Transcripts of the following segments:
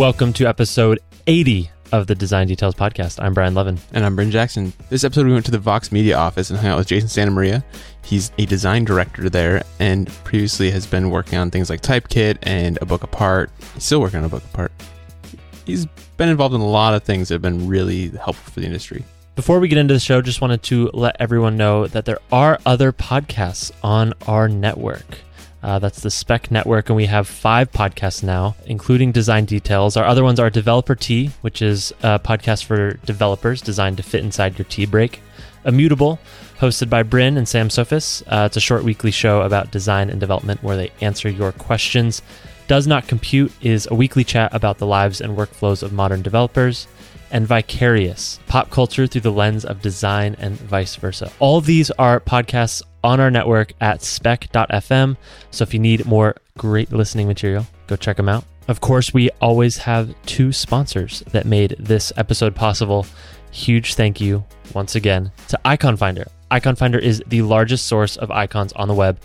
Welcome to episode 80 of the Design Details Podcast. I'm Brian Lovin. And I'm Bryn Jackson. This episode, we went to the Vox Media office and hung out with Jason Santa Maria. He's a design director there and previously has been working on things like Typekit and A Book Apart. He's still working on A Book Apart. He's been involved in a lot of things that have been really helpful for the industry. Before we get into the show, just wanted to let everyone know that there are other podcasts on our network. Uh, that's the Spec Network, and we have five podcasts now, including Design Details. Our other ones are Developer Tea, which is a podcast for developers designed to fit inside your tea break. Immutable, hosted by Bryn and Sam Soffes. Uh, it's a short weekly show about design and development where they answer your questions. Does Not Compute is a weekly chat about the lives and workflows of modern developers. And Vicarious, pop culture through the lens of design and vice versa. All these are podcasts on our network at spec.fm. So if you need more great listening material, go check them out. Of course, we always have two sponsors that made this episode possible. Huge thank you once again to Icon Finder. Icon Finder is the largest source of icons on the web.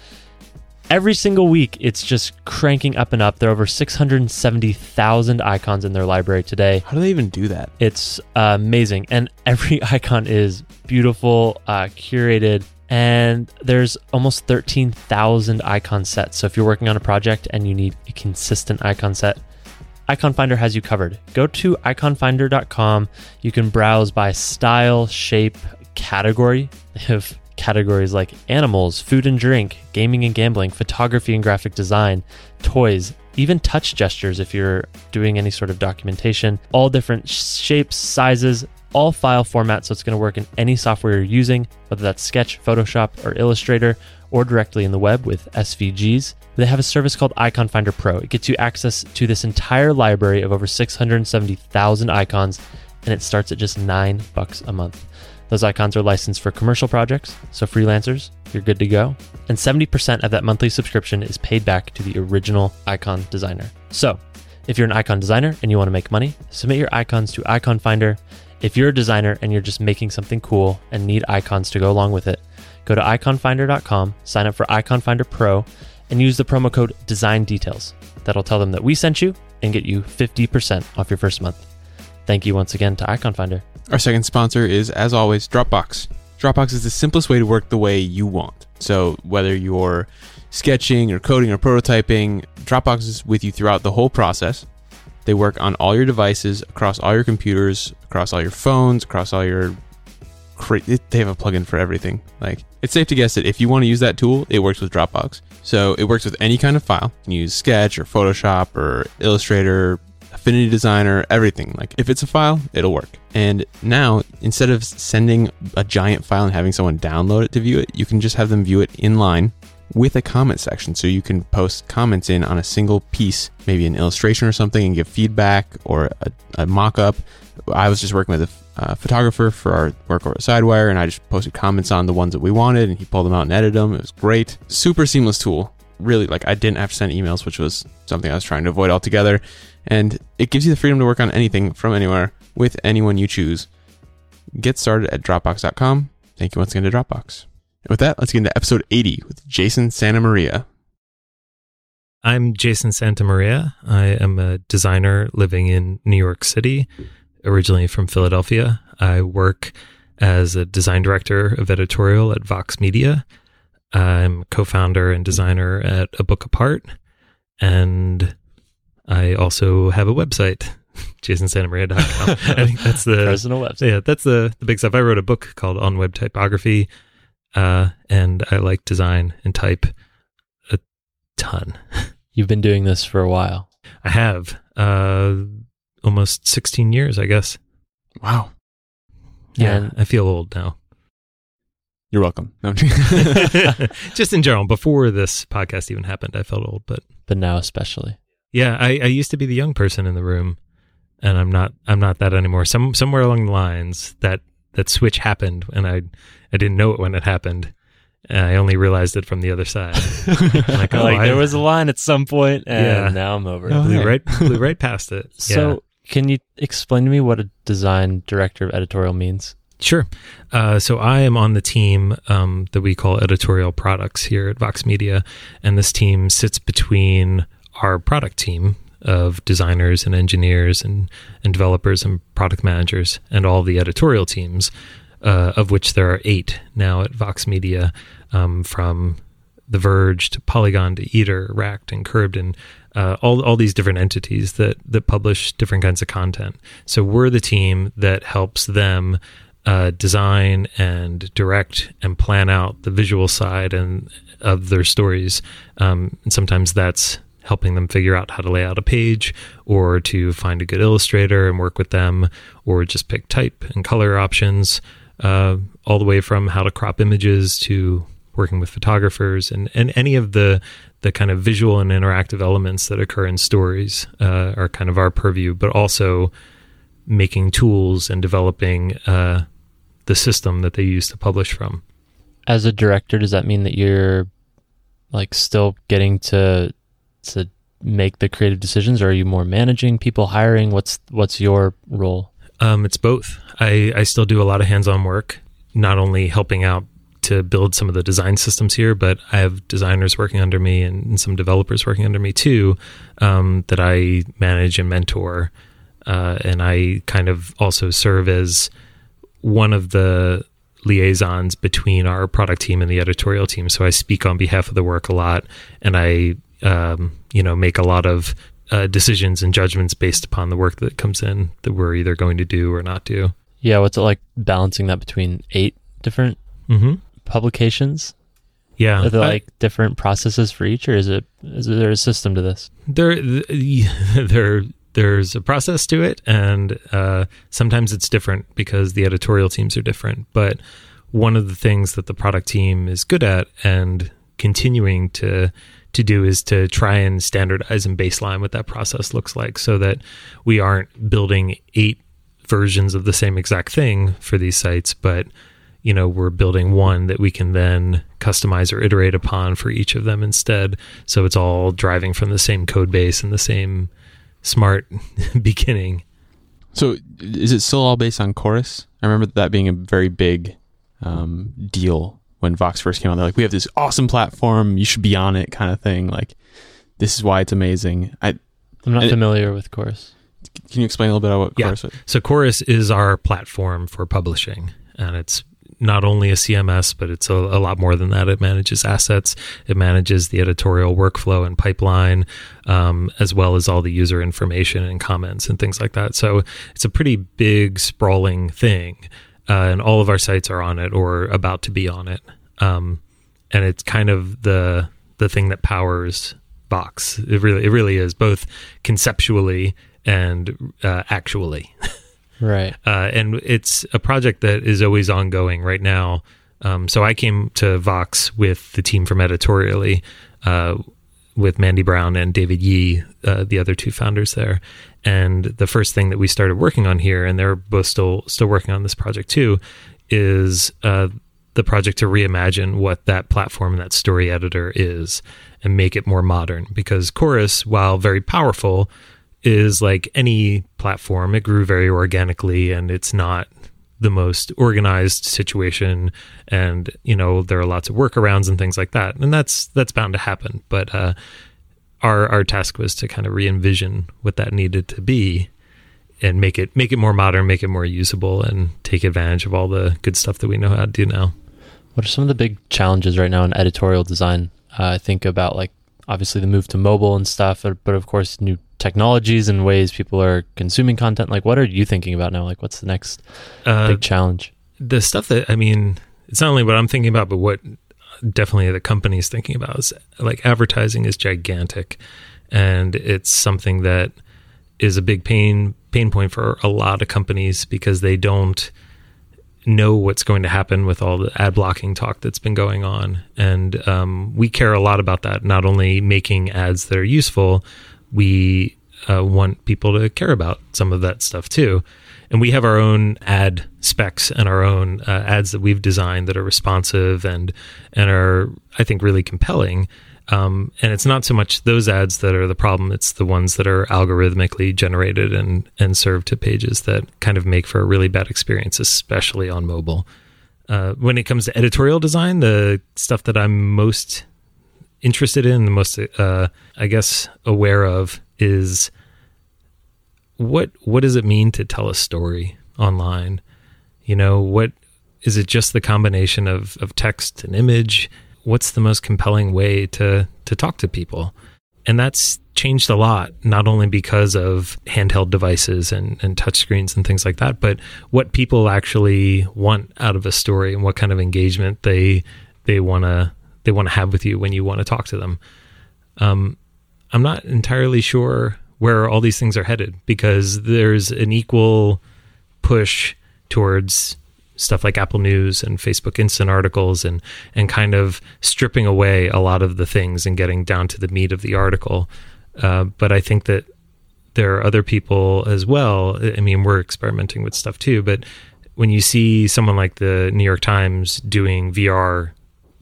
Every single week, it's just cranking up and up. There are over 670,000 icons in their library today. How do they even do that? It's uh, amazing. And every icon is beautiful, uh, curated, and there's almost 13,000 icon sets. So if you're working on a project and you need a consistent icon set, Icon Finder has you covered. Go to iconfinder.com. You can browse by style, shape, category. They have categories like animals, food and drink, gaming and gambling, photography and graphic design, toys, even touch gestures if you're doing any sort of documentation, all different shapes, sizes, all file formats, so it's going to work in any software you're using, whether that's Sketch, Photoshop, or Illustrator, or directly in the web with SVGs. They have a service called Icon Finder Pro. It gets you access to this entire library of over 670,000 icons, and it starts at just nine bucks a month. Those icons are licensed for commercial projects, so freelancers, you're good to go. And 70% of that monthly subscription is paid back to the original icon designer. So, if you're an icon designer and you want to make money, submit your icons to Icon Finder. If you're a designer and you're just making something cool and need icons to go along with it, go to iconfinder.com, sign up for Icon Finder Pro, and use the promo code Design Details. That'll tell them that we sent you and get you 50% off your first month. Thank you once again to Icon Finder. Our second sponsor is, as always, Dropbox. Dropbox is the simplest way to work the way you want. So, whether you're sketching or coding or prototyping, Dropbox is with you throughout the whole process. They work on all your devices, across all your computers, across all your phones, across all your. Cra- they have a plugin for everything. Like, it's safe to guess that if you want to use that tool, it works with Dropbox. So, it works with any kind of file. You can use Sketch or Photoshop or Illustrator, Affinity Designer, everything. Like if it's a file, it'll work. And now, instead of sending a giant file and having someone download it to view it, you can just have them view it in line with a comment section. So you can post comments in on a single piece, maybe an illustration or something, and give feedback or a, a mock up. I was just working with a uh, photographer for our work over at Sidewire, and I just posted comments on the ones that we wanted, and he pulled them out and edited them. It was great. Super seamless tool. Really, like I didn't have to send emails, which was something I was trying to avoid altogether and it gives you the freedom to work on anything from anywhere with anyone you choose. Get started at Dropbox.com. Thank you once again to Dropbox. And with that, let's get into episode 80 with Jason Santa Maria. I'm Jason Santa Maria. I am a designer living in New York City, originally from Philadelphia. I work as a design director of editorial at Vox Media. I'm co founder and designer at A Book Apart. And I also have a website, jasonsantamaria.com. I think that's the personal website. Yeah, that's the, the big stuff. I wrote a book called On Web Typography, uh, and I like design and type a ton. You've been doing this for a while. I have uh, almost 16 years, I guess. Wow. Yeah, and I feel old now. You're welcome. No, Just in general, before this podcast even happened, I felt old, but but now especially. Yeah, I, I used to be the young person in the room, and I'm not. I'm not that anymore. Some somewhere along the lines that that switch happened, and I I didn't know it when it happened. I only realized it from the other side. like, oh, like there was a line at some point, and yeah. now I'm over. Oh, blew right, blew right past it. So, yeah. can you explain to me what a design director of editorial means? Sure. Uh, so I am on the team um, that we call editorial products here at Vox Media, and this team sits between our product team, of designers and engineers and, and developers and product managers and all the editorial teams, uh, of which there are eight now at Vox Media, um, from The Verge to Polygon to Eater, Racked, and Curbed, and uh, all all these different entities that that publish different kinds of content. So we're the team that helps them uh, design and direct and plan out the visual side and of their stories. Um, and sometimes that's helping them figure out how to lay out a page or to find a good illustrator and work with them or just pick type and color options uh, all the way from how to crop images to working with photographers and, and any of the the kind of visual and interactive elements that occur in stories uh, are kind of our purview but also making tools and developing uh, the system that they use to publish from. As a director, does that mean that you're like still getting to to make the creative decisions, or are you more managing people, hiring? What's what's your role? Um, it's both. I, I still do a lot of hands-on work, not only helping out to build some of the design systems here, but I have designers working under me and, and some developers working under me too um, that I manage and mentor. Uh, and I kind of also serve as one of the liaisons between our product team and the editorial team. So I speak on behalf of the work a lot, and I, um, you know, make a lot of uh, decisions and judgments based upon the work that comes in that we're either going to do or not do. Yeah, what's it like balancing that between eight different Mm-hmm. publications? Yeah, Are there I- like different processes for each, or is it is there a system to this? there there there's a process to it and uh, sometimes it's different because the editorial teams are different but one of the things that the product team is good at and continuing to to do is to try and standardize and baseline what that process looks like so that we aren't building eight versions of the same exact thing for these sites but you know we're building one that we can then customize or iterate upon for each of them instead. So it's all driving from the same code base and the same smart beginning. So is it still all based on chorus? I remember that being a very big um, deal when Vox first came out. They're like, we have this awesome platform, you should be on it, kind of thing. Like, this is why it's amazing. I I'm not And it- familiar with chorus. can you explain a little bit about what Yeah. chorus is? so chorus is our platform for publishing and it's not only a cms but it's a, a lot more than that it manages assets it manages the editorial workflow and pipeline um, as well as all the user information and comments and things like that so it's a pretty big sprawling thing uh, and all of our sites are on it or about to be on it um, and it's kind of the the thing that powers Vox. It really it really is both conceptually and uh, actually. Right. Uh, and it's a project that is always ongoing right now. Um, so I came to Vox with the team from editorially, uh, with Mandy Brown and David Yee, uh, the other two founders there. And the first thing that we started working on here, and they're both still still working on this project too, is uh, the project to reimagine what that platform and that story editor is and make it more modern. Because Chorus, while very powerful, is like any platform. It grew very organically and it's not the most organized situation and you know there are lots of workarounds and things like that and that's that's bound to happen but uh our our task was to kind of re-envision what that needed to be and make it make it more modern make it more usable and take advantage of all the good stuff that we know how to do now What are some of the big challenges right now in editorial design? Uh, I think about like obviously the move to mobile and stuff, but, of course new technologies and ways people are consuming content. Like, what are you thinking about now? Like, what's the next uh, big challenge? the stuff that I mean, it's not only what I'm thinking about, but what definitely the company's thinking about is like advertising is gigantic, and it's something that is a big pain pain point for a lot of companies because they don't know what's going to happen with all the ad blocking talk that's been going on, and um, we care a lot about that. Not only making ads that are useful, we uh, want people to care about some of that stuff too and we have our own ad specs and our own uh, ads that we've designed that are responsive and and are I think really compelling. Um, and it's not so much those ads that are the problem; it's the ones that are algorithmically generated and and served to pages that kind of make for a really bad experience, especially on mobile. Uh, when it comes to editorial design, the stuff that I'm most interested in, the most uh, I guess aware of, is what what does it mean to tell a story online? You know, what is it just the combination of, of text and image? What's the most compelling way to to talk to people? And that's changed a lot, not only because of handheld devices and, and touchscreens and things like that, but what people actually want out of a story and what kind of engagement they they wanna they want to have with you when you want to talk to them. Um, I'm not entirely sure where all these things are headed because there's an equal push towards stuff like Apple News and Facebook Instant articles and and kind of stripping away a lot of the things and getting down to the meat of the article. Uh, but I think that there are other people as well. I mean, we're experimenting with stuff too, but when you see someone like the New York Times doing VR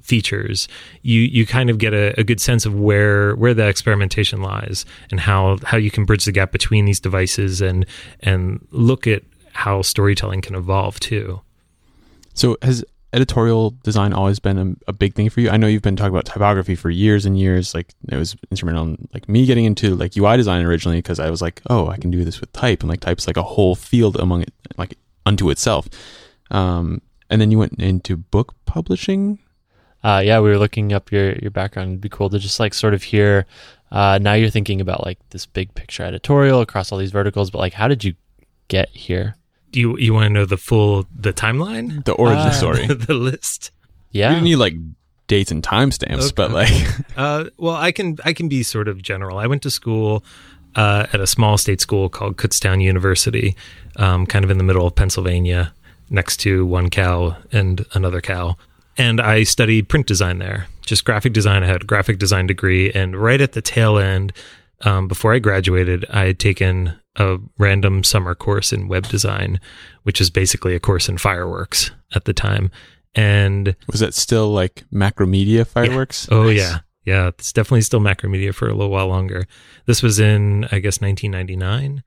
features, you you kind of get a, a, good sense of where where the experimentation lies and how how you can bridge the gap between these devices and and look at how storytelling can evolve too. So has editorial design always been a, a, big thing for you? I know you've been talking about typography for years and years. Like it was instrumental in like me getting into like UI design originally because I was like, oh, I can do this with type, and like type's like a whole field among it, like unto itself. Um, and then you went into book publishing. Uh, yeah, we were looking up your your background. It'd be cool to just like sort of hear. Uh, now you're thinking about like this big picture editorial across all these verticals, but like, how did you get here? Do you you want to know the full the timeline, the origin uh, story, the list? Yeah, you need like dates and timestamps, okay. but like, uh, well, I can I can be sort of general. I went to school uh, at a small state school called Kutztown University, um, kind of in the middle of Pennsylvania, next to one cow and another cow. And I studied print design there, just graphic design. I had a graphic design degree, and right at the tail end, um, before I graduated, I had taken a random summer course in web design, which is basically a course in fireworks at the time. And was that still like macromedia fireworks? Yeah. Oh nice. yeah. Yeah, it's definitely still macromedia for a little while longer. This was in I guess 1999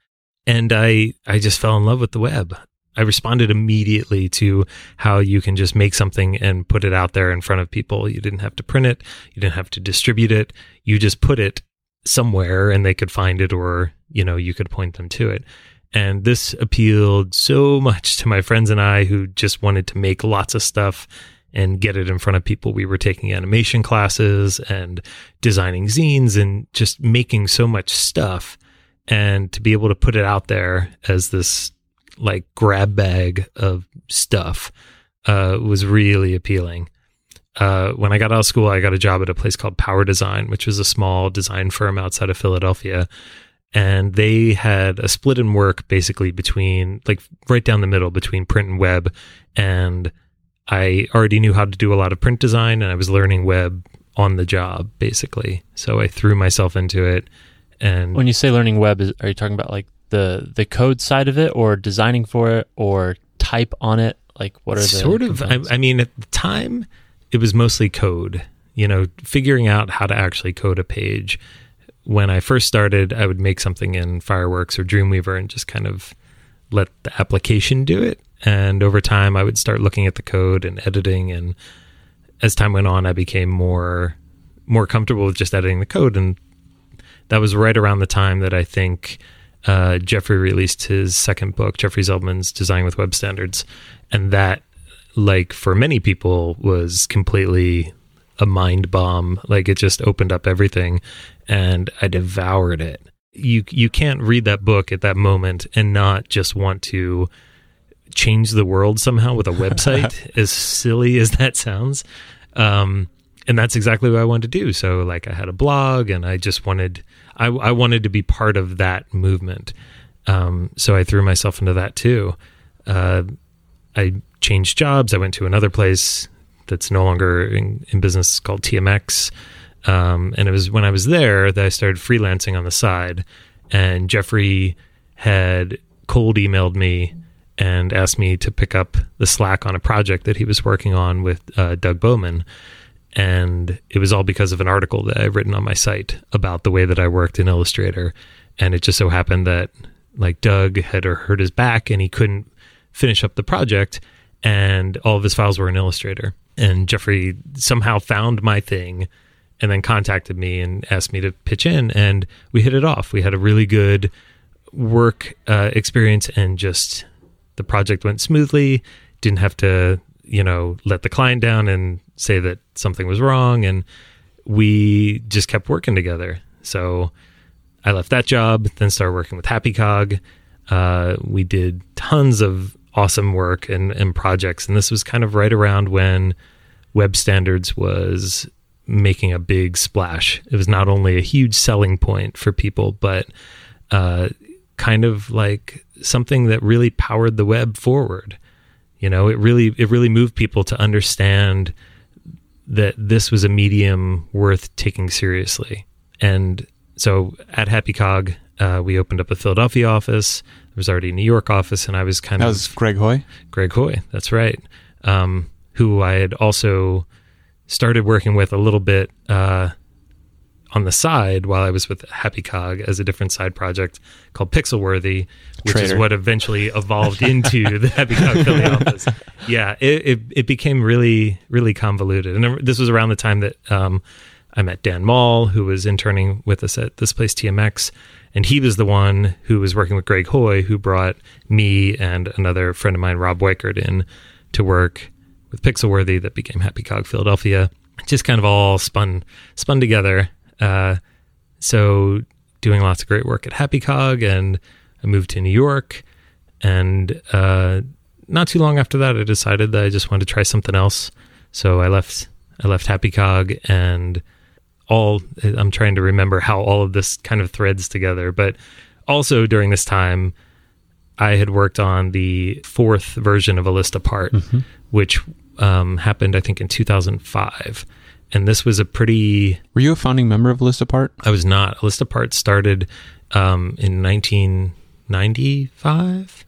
and I I just fell in love with the web. I responded immediately to how you can just make something and put it out there in front of people. You didn't have to print it, you didn't have to distribute it. You just put it somewhere and they could find it or, you know, you could point them to it. And this appealed so much to my friends and I who just wanted to make lots of stuff and get it in front of people. We were taking animation classes and designing zines and just making so much stuff. And to be able to put it out there as this like grab bag of stuff uh, was really appealing uh, when I got out of school, I got a job at a place called Power Design, which was a small design firm outside of Philadelphia. And they had a split in work basically between, like, right down the middle between print and web. And I already knew how to do a lot of print design and I was learning web on the job, basically. So I threw myself into it. And when you say learning web, is, are you talking about like the, the code side of it or designing for it or type on it? Like, what are the sort of? I, I mean, at the time, it was mostly code, you know, figuring out how to actually code a page. When I first started, I would make something in Fireworks or Dreamweaver and just kind of let the application do it. And over time, I would start looking at the code and editing. And as time went on, I became more more comfortable with just editing the code. And that was right around the time that I think uh, Jeffrey released his second book, Jeffrey Zeldman's Design with Web Standards, and that like for many people was completely a mind bomb. Like it just opened up everything and I devoured it. You you can't read that book at that moment and not just want to change the world somehow with a website as silly as that sounds. Um, and that's exactly what I wanted to do. So like I had a blog and I just wanted I, I wanted to be part of that movement. Um, so I threw myself into that too. Uh, I changed jobs. I went to another place that's no longer in, in business called TMX. Um, and it was when I was there that I started freelancing on the side. And Jeffrey had cold emailed me and asked me to pick up the slack on a project that he was working on with uh, Doug Bowman. And it was all because of an article that I've written on my site about the way that I worked in Illustrator. And it just so happened that like Doug had hurt his back and he couldn't finish up the project and all of his files were in Illustrator. And Jeffrey somehow found my thing and then contacted me and asked me to pitch in and we hit it off. We had a really good work uh, experience and just the project went smoothly. Didn't have to, you know, let the client down and say that something was wrong. And we just kept working together. So I left that job, then started working with Happy Cog. Uh, we did tons of awesome work and, and projects. And this was kind of right around when web standards was making a big splash. It was not only a huge selling point for people, but uh, kind of like something that really powered the web forward. You know, it really it really moved people to understand that this was a medium worth taking seriously. And so at Happy Cog, uh, we opened up a Philadelphia office. Was already a New York office, and I was kind That of was Greg Hoy. Greg Hoy. That's right. Um, who I had also started working with a little bit uh, on the side while I was with Happy Cog as a different side project called Pixelworthy, which is what eventually evolved into the Happy Cog Philly office. Yeah, it, it it became really really convoluted, and this was around the time that um, I met Dan Mall, who was interning with us at this place TMX, and he was the one who was working with Greg Hoy, who brought me and another friend of mine, Rob Weichert, in to work with Pixelworthy that became Happy Cog Philadelphia. Just kind of all spun spun together. Uh, so doing lots of great work at Happy Cog, and I moved to New York. And uh, not too long after that, I decided that I just wanted to try something else. So I left. I left Happy Cog, and all. I'm trying to remember how all of this kind of threads together. But also during this time, I had worked on the fourth version of A List Apart, which um, happened, I think, in 2005. And this was a pretty Were you a founding member of List Apart? I was not. A List Apart started um, in 1995,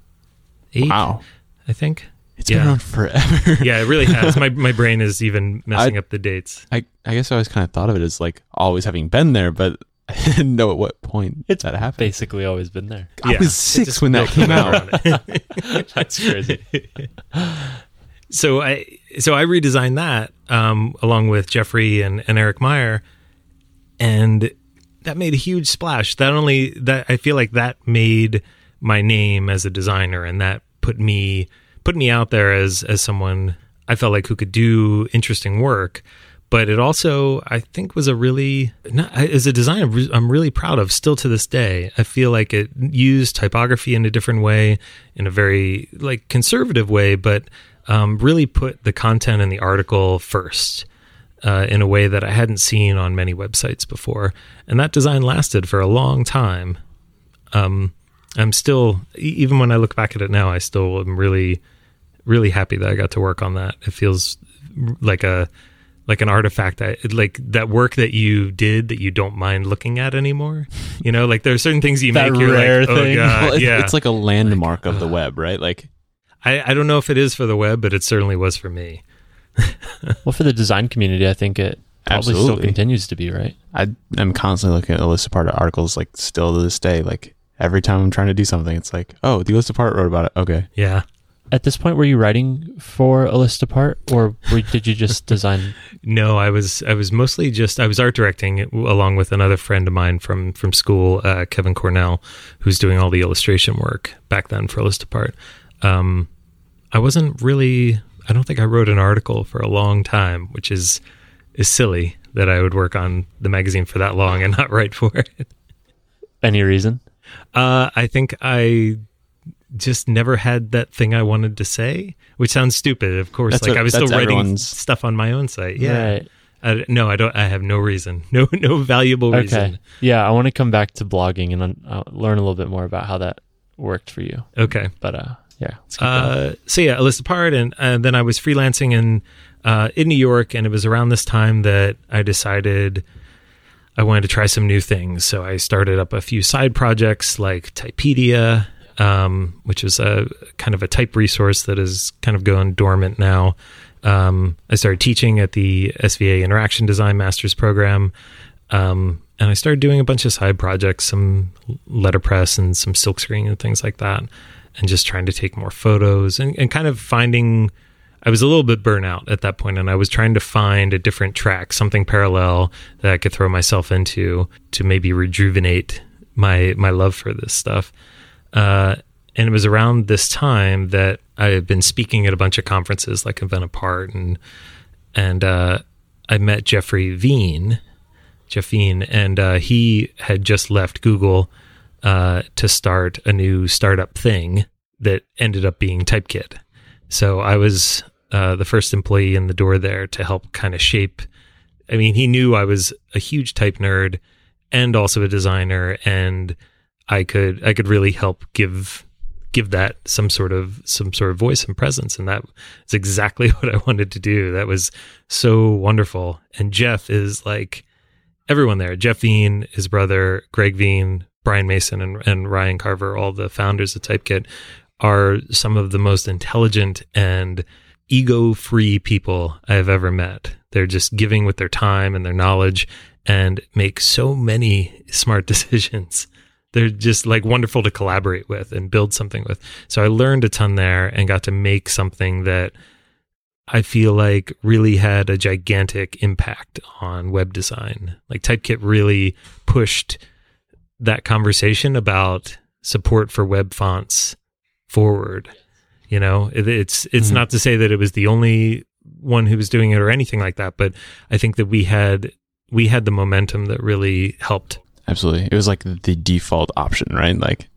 eight, Wow. I think. It's Yeah. been around forever. Yeah, it really has. my my brain is even messing I- up the dates. I, I guess I always kind of thought of it as like always having been there, but I didn't know at what point It's that happened. Basically, always been there. I Yeah, was six when that came out. That's crazy. so I so I redesigned that um, along with Jeffrey and, and Eric Meyer, and that made a huge splash. That only that I feel like that made my name as a designer, and that put me put me out there as as someone I felt like who could do interesting work. But it also, I think, was a really as a designer. re- I'm really proud of still to this day. I feel like it used typography in a different way, in a very like conservative way, but um, really put the content in the article first uh, in a way that I hadn't seen on many websites before. And that design lasted for a long time. Um, I'm still, even when I look back at it now, I still am really, really happy that I got to work on that. It feels like a, like an artifact that like that work that you did that you don't mind looking at anymore. You know, like there are certain things you That make you're rare like, oh thing. god, Well, it's, yeah. it's like a landmark of the web, right? Like uh, I, I don't know if it is for the web, but it certainly was for me. Well, for the design community, I think it probably still continues to be, right? I am constantly looking at a list apart articles, like still to this day. Like every time I'm trying to do something, it's like, oh, the list apart wrote about it. Okay, Yeah. At this point, were you writing for a list apart, or were, did you just design? No, I was I was mostly just I was art directing along with another friend of mine from from school, uh, Kevin Cornell, who's doing all the illustration work back then for A List Apart. Um, I wasn't really. I don't think I wrote an article for a long time, which is is silly that I would work on the magazine for that long and not write for it. Any reason? Uh, I think I just never had that thing I wanted to say, which sounds stupid. Of course, That's like what- I was still writing stuff on my own site. Yeah. Right. I, no, I don't. I have no reason. No, no valuable reason. Okay. Yeah, I want to come back to blogging and uh, learn a little bit more about how that worked for you. Okay. But uh, yeah, let's keep going. Uh, so yeah, A List Apart, and uh, then I was freelancing in uh, in New York, and it was around this time that I decided I wanted to try some new things. So I started up a few side projects like Typedia, um, which is a kind of a type resource that is kind of going dormant now. Um, I started teaching at the SVA Interaction Design Masters program. Um, and I started doing a bunch of side projects, some letterpress and some silkscreen and things like that, and just trying to take more photos and, and kind of finding. I was a little bit burnout at that point, and I was trying to find a different track, something parallel that I could throw myself into to maybe rejuvenate my my love for this stuff. Uh, and it was around this time that I had been speaking at a bunch of conferences like An Event Apart and and uh, I met Jeffrey Veen, Jeff Veen, and uh, he had just left Google uh, to start a new startup thing that ended up being Typekit. So I was uh, the first employee in the door there to help kind of shape. I mean, he knew I was a huge type nerd and also a designer, and I could I could really help give give that some sort of some sort of voice and presence. And that is exactly what I wanted to do. That was so wonderful. And Jeff is like everyone there Jeff Veen his brother Greg Veen Bryan Mason and, and Ryan Carver all the founders of Typekit are some of the most intelligent and ego free people I've ever met. They're just giving with their time and their knowledge and make so many smart decisions they're just like wonderful to collaborate with and build something with. So I learned a ton there and got to make something that I feel like really had a gigantic impact on web design. Like Typekit really pushed that conversation about support for web fonts forward. You know, it, it's it's mm-hmm. not to say that it was the only one who was doing it or anything like that, but I think that we had we had the momentum that really helped Absolutely. It was like the default option, right? Like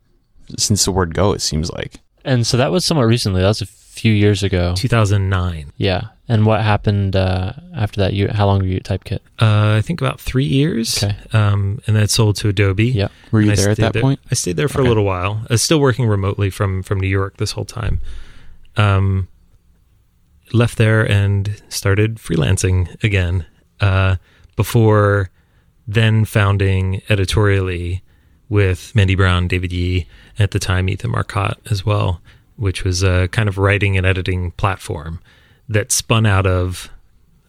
since the word go, it seems like. And so that was somewhat recently. That was a few years ago. 2009. Yeah. And what happened uh, after that? You, how long were you at Typekit? Uh, I think about three years. Okay. Um, and then it sold to Adobe. Yeah. Were you there at that there, point? I stayed there for okay. a little while. I was still working remotely from from New York this whole time. Um, left there and started freelancing again. Uh, before then founding editorially with Mandy Brown, David Yee, at the time Ethan Marcotte as well, which was a kind of writing and editing platform that spun out of.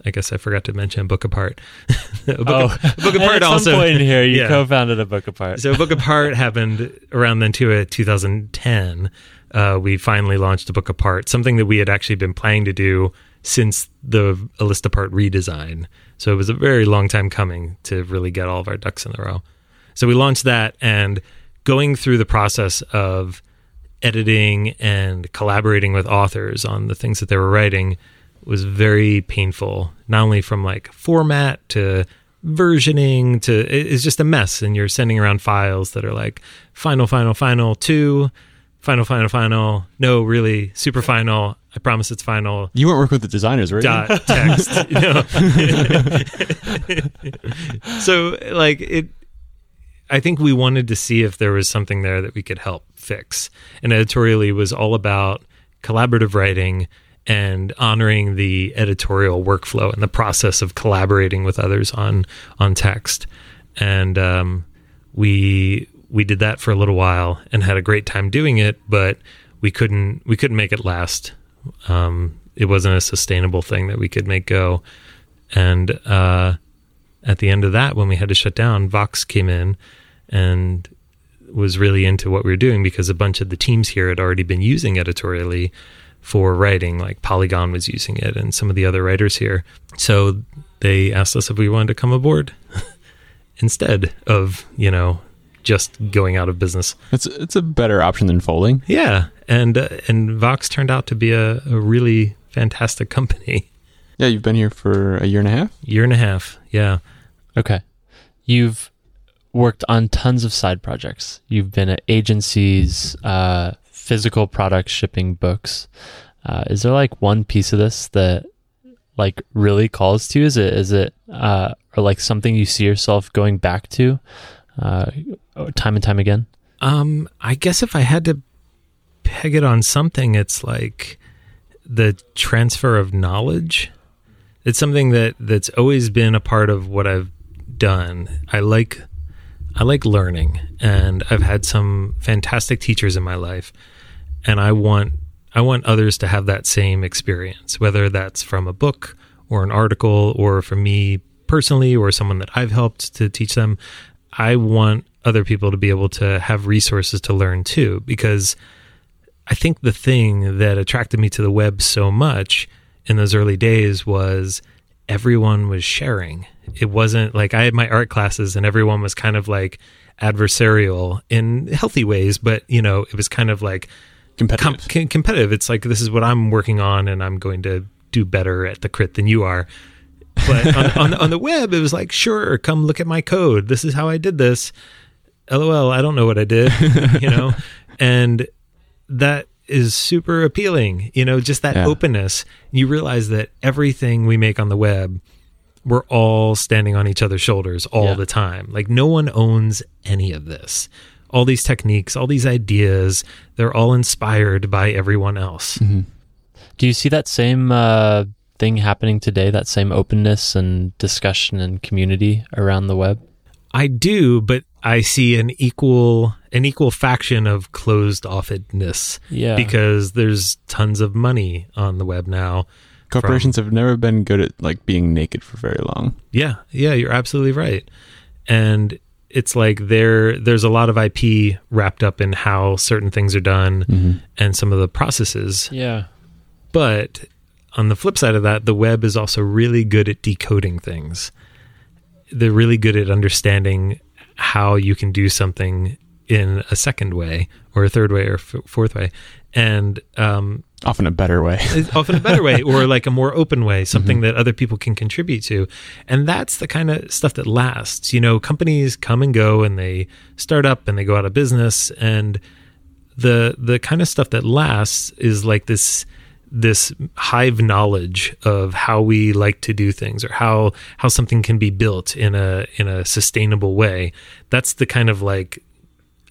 I guess I forgot to mention Book Apart. book, oh, book Apart at also. Some point in here, you yeah. co-founded a Book Apart. so Book Apart happened around then too, at 2010. Uh, we finally launched a Book Apart, something that we had actually been planning to do since the A List Apart redesign. So it was a very long time coming to really get all of our ducks in a row. So we launched that and going through the process of editing and collaborating with authors on the things that they were writing was very painful, not only from like format to versioning to it's just a mess and you're sending around files that are like final final final two final final final no really super final I promise it's final. You weren't working with the designers, right? Dot text. so like it I think we wanted to see if there was something there that we could help fix. And editorially was all about collaborative writing and honoring the editorial workflow and the process of collaborating with others on on text. And um, we we did that for a little while and had a great time doing it, but we couldn't we couldn't make it last um, it wasn't a sustainable thing that we could make go. And uh, at the end of that, when we had to shut down, Vox came in and was really into what we were doing because a bunch of the teams here had already been using editorially for writing, like Polygon was using it and some of the other writers here. So they asked us if we wanted to come aboard instead of, you know, just going out of business. It's it's a better option than folding. Yeah, and uh, and Vox turned out to be a, a really fantastic company. Yeah, you've been here for a year and a half. Year and a half. Yeah. Okay. You've worked on tons of side projects. You've been at agencies, uh, physical products, shipping books. Uh, is there like one piece of this that like really calls to you? Is it is it uh, or like something you see yourself going back to? uh, time and time again? Um, I guess if I had to peg it on something, it's like the transfer of knowledge. It's something that that's always been a part of what I've done. I like I like learning, and I've had some fantastic teachers in my life, and I want I want others to have that same experience, whether that's from a book or an article or from me personally or someone that I've helped to teach them. I want other people to be able to have resources to learn too, because I think the thing that attracted me to the web so much in those early days was everyone was sharing. It wasn't like I had my art classes and everyone was kind of like adversarial in healthy ways, but you know, it was kind of like Competitive. com- com- competitive. It's like this is what I'm working on, and I'm going to do better at the crit than you are. But on, on, on the web, it was like, sure, come look at my code. This is how I did this. LOL, I don't know what I did, you know, and that is super appealing. You know, just that Yeah. openness. You realize that everything we make on the web, we're all standing on each other's shoulders all Yeah. the time. Like no one owns any of this. All these techniques, all these ideas, they're all inspired by everyone else. Do you see that same uh, thing happening today? That same openness and discussion and community around the web? I do, but I see an equal an equal faction of closed offedness Yeah. because there's tons of money on the web now. Corporations have never been good at like being naked for very long. Yeah, yeah, you're absolutely right. And it's like there there's a lot of IP wrapped up in how certain things are done mm-hmm. and some of the processes. yeah. But on the flip side of that, the web is also really good at decoding things. They're really good at understanding how you can do something in a second way or a third way or f- fourth way. And um, Often a better way. often a better way or like a more open way, something that other people can contribute to. And that's the kind of stuff that lasts. You know, companies come and go and they start up and they go out of business and the the kind of stuff that lasts is like this this hive knowledge of how we like to do things or how how something can be built in a in a sustainable way. That's the kind of like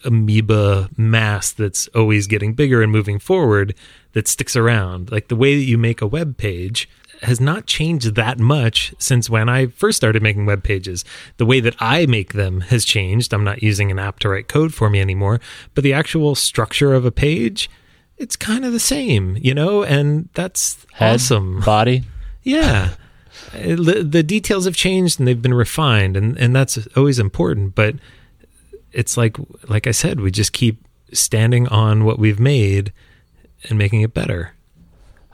amoeba mass that's always getting bigger and moving forward that sticks around. Like the way that you make a web page has not changed that much since when I first started making web pages. The way that I make them has changed. I'm not using an app to write code for me anymore, but the actual structure of a page, it's kind of the same, you know, and that's Head, awesome. body. Yeah. The, the details have changed and they've been refined and, and that's always important. But it's like, like I said, we just keep standing on what we've made and making it better.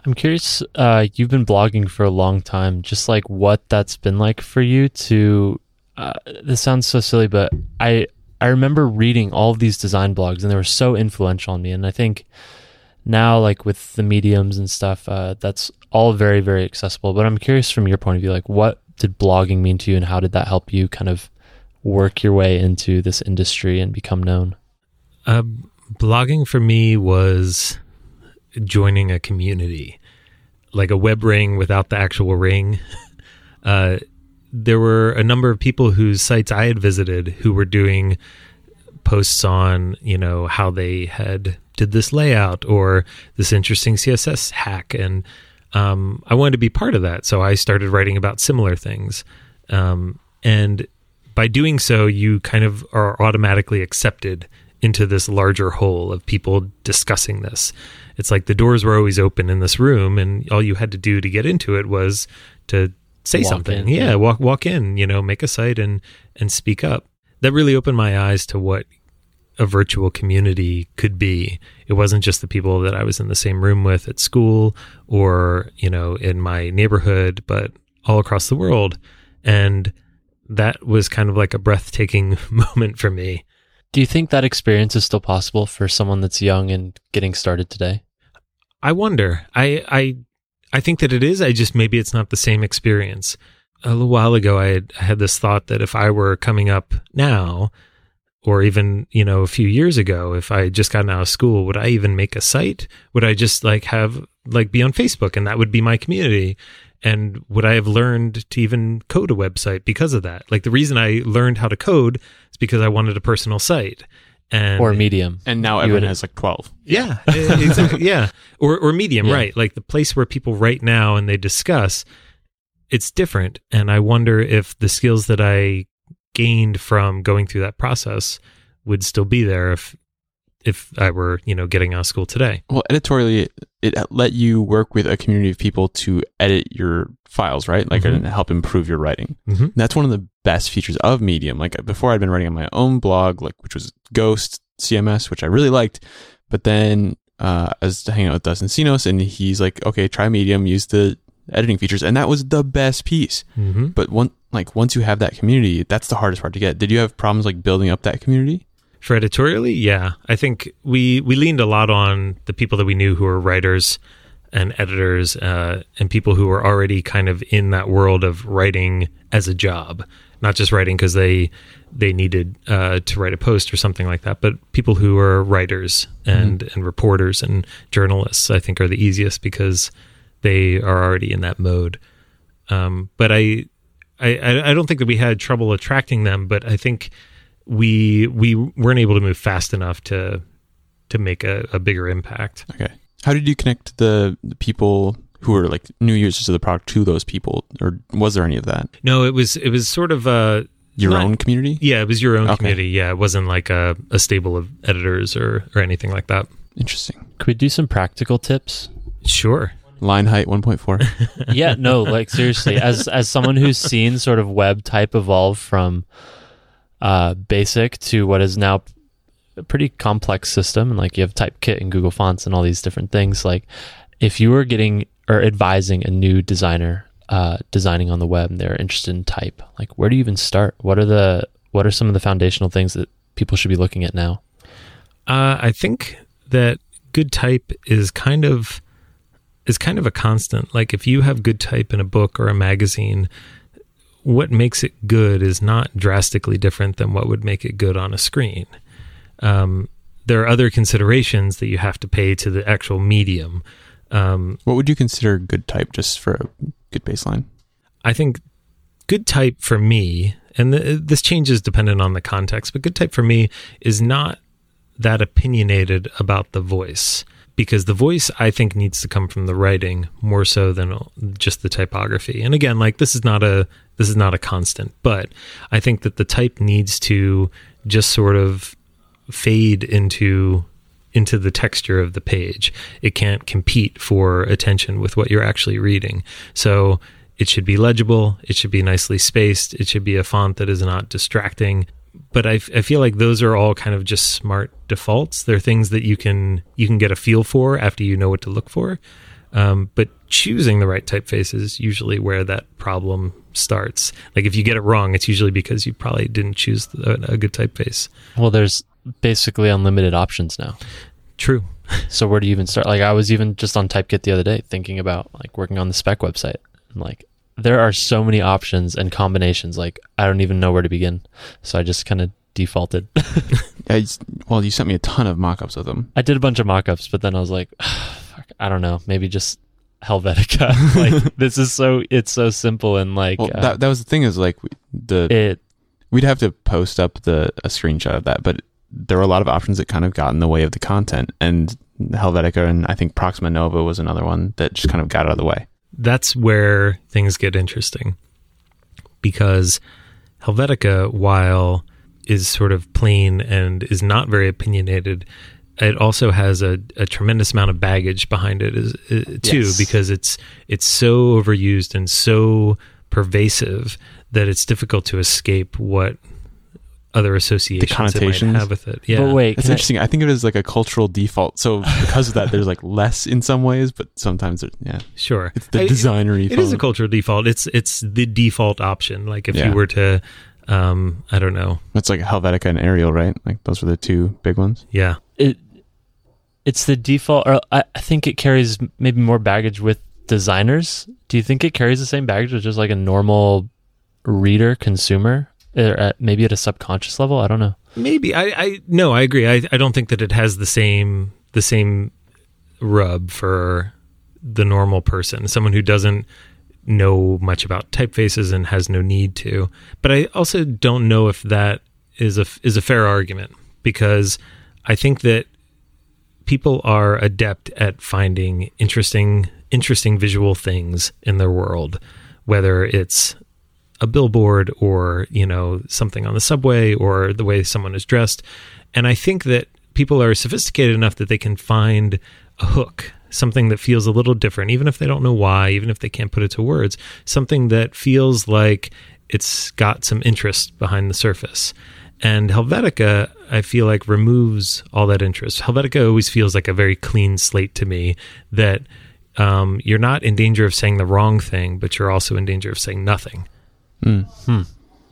I'm curious. Uh, you've been blogging for a long time. Just like what that's been like for you to. Uh, this sounds so silly, but I I remember reading all of these design blogs, and they were so influential on me. And I think now, like with the mediums and stuff, uh, that's all very very accessible. But I'm curious from your point of view, like what did blogging mean to you, and how did that help you kind of work your way into this industry and become known? Uh, blogging for me was joining a community, like a web ring without the actual ring. Uh, there were a number of people whose sites I had visited who were doing posts on, you know, how they had did this layout or this interesting CSS hack, and um, I wanted to be part of that, so I started writing about similar things. Um, and by doing so, you kind of are automatically accepted into this larger whole of people discussing this. It's like the doors were always open in this room, and all you had to do to get into it was to say Walk something. in, yeah, yeah. walk walk in. You know, make a site and and speak up. That really opened my eyes to what a virtual community could be. It wasn't just the people that I was in the same room with at school or, you know, in my neighborhood, but all across the world. And that was kind of like a breathtaking moment for me. Do you think that experience is still possible for someone that's young and getting started today? I wonder. I I I think that it is. I just maybe it's not the same experience. A little while ago, I had, I had this thought that if I were coming up now, or even you know a few years ago, if I had just gotten out of school, would I even make a site? Would I just like have like be on Facebook and that would be my community? And would I have learned to even code a website because of that? Like the reason I learned how to code is because I wanted a personal site. And Or medium? And now You everyone has like 12. yeah, exactly. yeah, or or medium, Yeah. right? Like the place where people write now and they discuss. It's different, and I wonder if the skills that I gained from going through that process would still be there if if I were, you know, getting out of school today. Well, editorially, it, let you work with a community of people to edit your files, right? Like, Mhm. and help improve your writing. Mhm. That's one of the best features of Medium. Like before, I'd been writing on my own blog, like which was Ghost CMS, which I really liked. But then uh, I was hanging out with Dustin Senos, and he's like, "Okay, try Medium. Use the editing features, and that was the best piece. hmm But one like once you have that community, that's the hardest part to get. Did you have problems like building up that community? For editorially, yeah, I think we we leaned a lot on the people that we knew who were writers and editors uh, and people who were already kind of in that world of writing as a job, not just writing because they they needed uh, to write a post or something like that, but people who are writers and and reporters and journalists. I think are the easiest because they are already in that mode. Um, but I, I I I don't think that we had trouble attracting them, but I think we we weren't able to move fast enough to to make a, a bigger impact. Okay. How did you connect the, the people who were like new users of the product to those people, or was there any of that? No, it was it was sort of uh Your Not- own community? yeah, it was your own Okay. community. Yeah, it wasn't like a, a stable of editors or or anything like that. Interesting. Could we do some practical tips? Sure. Line height 1.4. yeah, no, like seriously, as as someone who's seen sort of web type evolve from uh, basic to what is now a pretty complex system, and like you have Typekit and Google Fonts and all these different things. Like, if you were getting or advising a new designer uh, designing on the web and they're interested in type, like where do you even start? What are the what are some of the foundational things that people should be looking at now? Uh, I think that good type is kind of is kind of a constant. Like if you have good type in a book or a magazine, what makes it good is not drastically different than what would make it good on a screen. Um, there are other considerations that you have to pay to the actual medium. Um, what would you consider good type just for a good baseline? I think good type for me, and th- this changes dependent on the context, but good type for me is not that opinionated about the voice because the voice I think needs to come from the writing more so than just the typography. And again, like this is not a this is not a constant, but I think that the type needs to just sort of fade into into the texture of the page. It can't compete for attention with what you're actually reading. So it should be legible, it should be nicely spaced, it should be a font that is not distracting. But I, f- I feel like those are all kind of just smart defaults. They're things that you can you can get a feel for after you know what to look for. Um, but choosing the right typeface is usually where that problem starts. Like if you get it wrong, it's usually because you probably didn't choose a, a good typeface. Well, there's basically unlimited options now. True. So where do you even start? Like I was even just on Typekit the other day thinking about like working on the spec website. And like there are so many options and combinations. Like I don't even know where to begin. So I just kind of defaulted. I well, you sent me a ton of mock-ups of them. I did a bunch of mockups, but then I was like, fuck, I don't know. Maybe just Helvetica. like this is so it's so simple and like Well, uh, that that was the thing is like the it we'd have to post up the a screenshot of that, but there were a lot of options that kind of got in the way of the content, and Helvetica and I think Proxima Nova was another one that just kind of got out of the way. That's where things get interesting because Helvetica, while is sort of plain and is not very opinionated, it also has a, a tremendous amount of baggage behind it is, uh, too Yes. because it's it's so overused and so pervasive that it's difficult to escape what other associations it might connotations. have with it. Yeah, But wait, It's can I- interesting. I, think of it as like a cultural default. So because of that, there's like less in some ways, but sometimes there, yeah, sure. it's the I- designery. It is a cultural default. It's it's the default option. Like if Yeah. you were to, um, I don't know, It's like Helvetica and Arial, right? Like those were the two big ones. yeah, it it's the default or I, I think it carries maybe more baggage with designers do you think it carries the same baggage with just like a normal reader consumer or at, maybe at a subconscious level i don't know maybe. I I no, I agree. I I don't think that it has the same the same rub for the normal person, someone who doesn't know much about typefaces and has no need to. But I also don't know if that is a is a fair argument because I think that people are adept at finding interesting interesting visual things in their world, whether it's a billboard or you know something on the subway or the way someone is dressed. And i think that people are sophisticated enough that they can find a hook something that feels a little different even if they don't know why even if they can't put it to words something that feels like it's got some interest behind the surface. And helvetica i feel like removes all that interest. Helvetica always feels like a very clean slate to me that um, you're not in danger of saying the wrong thing, but you're also in danger of saying nothing. Hmm.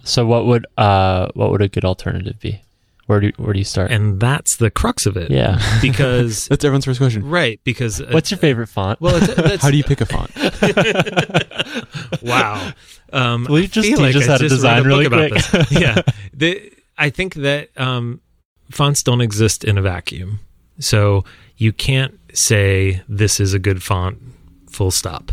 So what would uh what would a good alternative be? Where do where do you start? And that's the crux of it. yeah. Because, That's everyone's first question. right, because. uh, What's your favorite font? well, it's, that's, How do you pick a font? wow. Um, Will you just feel teach us how to design a really quick? About this. yeah, the, I think that um, fonts don't exist in a vacuum, so you can't say this is a good font, full stop,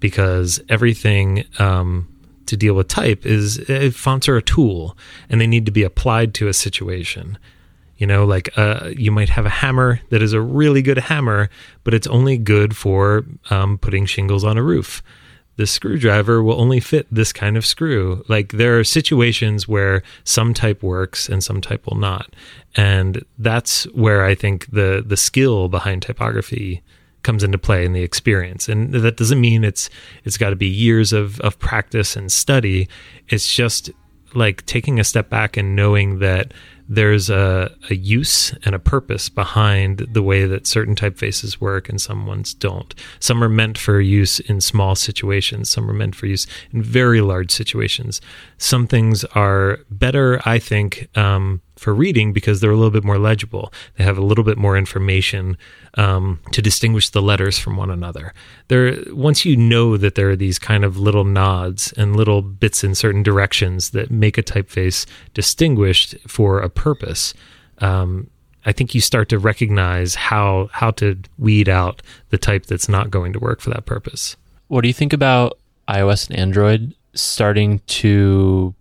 because everything um, to deal with type is uh, fonts are a tool, and they need to be applied to a situation. You know, like uh, you might have a hammer that is a really good hammer, but it's only good for um, putting shingles on a roof. The screwdriver will only fit this kind of screw. Like there are situations where some type works and some type will not, and that's where I think the the skill behind typography comes into play in the experience. And that doesn't mean it's it's got to be years of of practice and study. It's just like taking a step back and knowing that there's a, a use and a purpose behind the way that certain typefaces work and some ones don't. Some are meant for use in small situations, some are meant for use in very large situations. Some things are better, I think, um, for reading because they're a little bit more legible. They have a little bit more information um, to distinguish the letters from one another. There, once you know that there are these kind of little nods and little bits in certain directions that make a typeface distinguished for a purpose, um, I think you start to recognize how how to weed out the type that's not going to work for that purpose. What do you think about iOS and Android starting to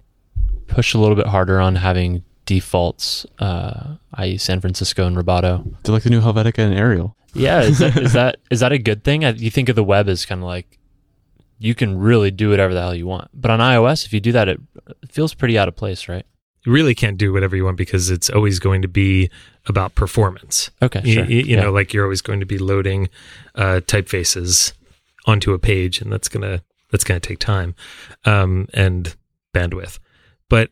push a little bit harder on having defaults, uh, i.e., San Francisco and Roboto? They're like the new Helvetica and Arial. Yeah, is that is that is that a good thing? I- You think of the web as kind of like you can really do whatever the hell you want, but on iOS, if you do that, it feels pretty out of place, right? You really can't do whatever you want because it's always going to be about performance. Okay, You- sure. You, you Yeah. know, like you're always going to be loading uh, typefaces onto a page, and that's gonna that's gonna take time um, and bandwidth. But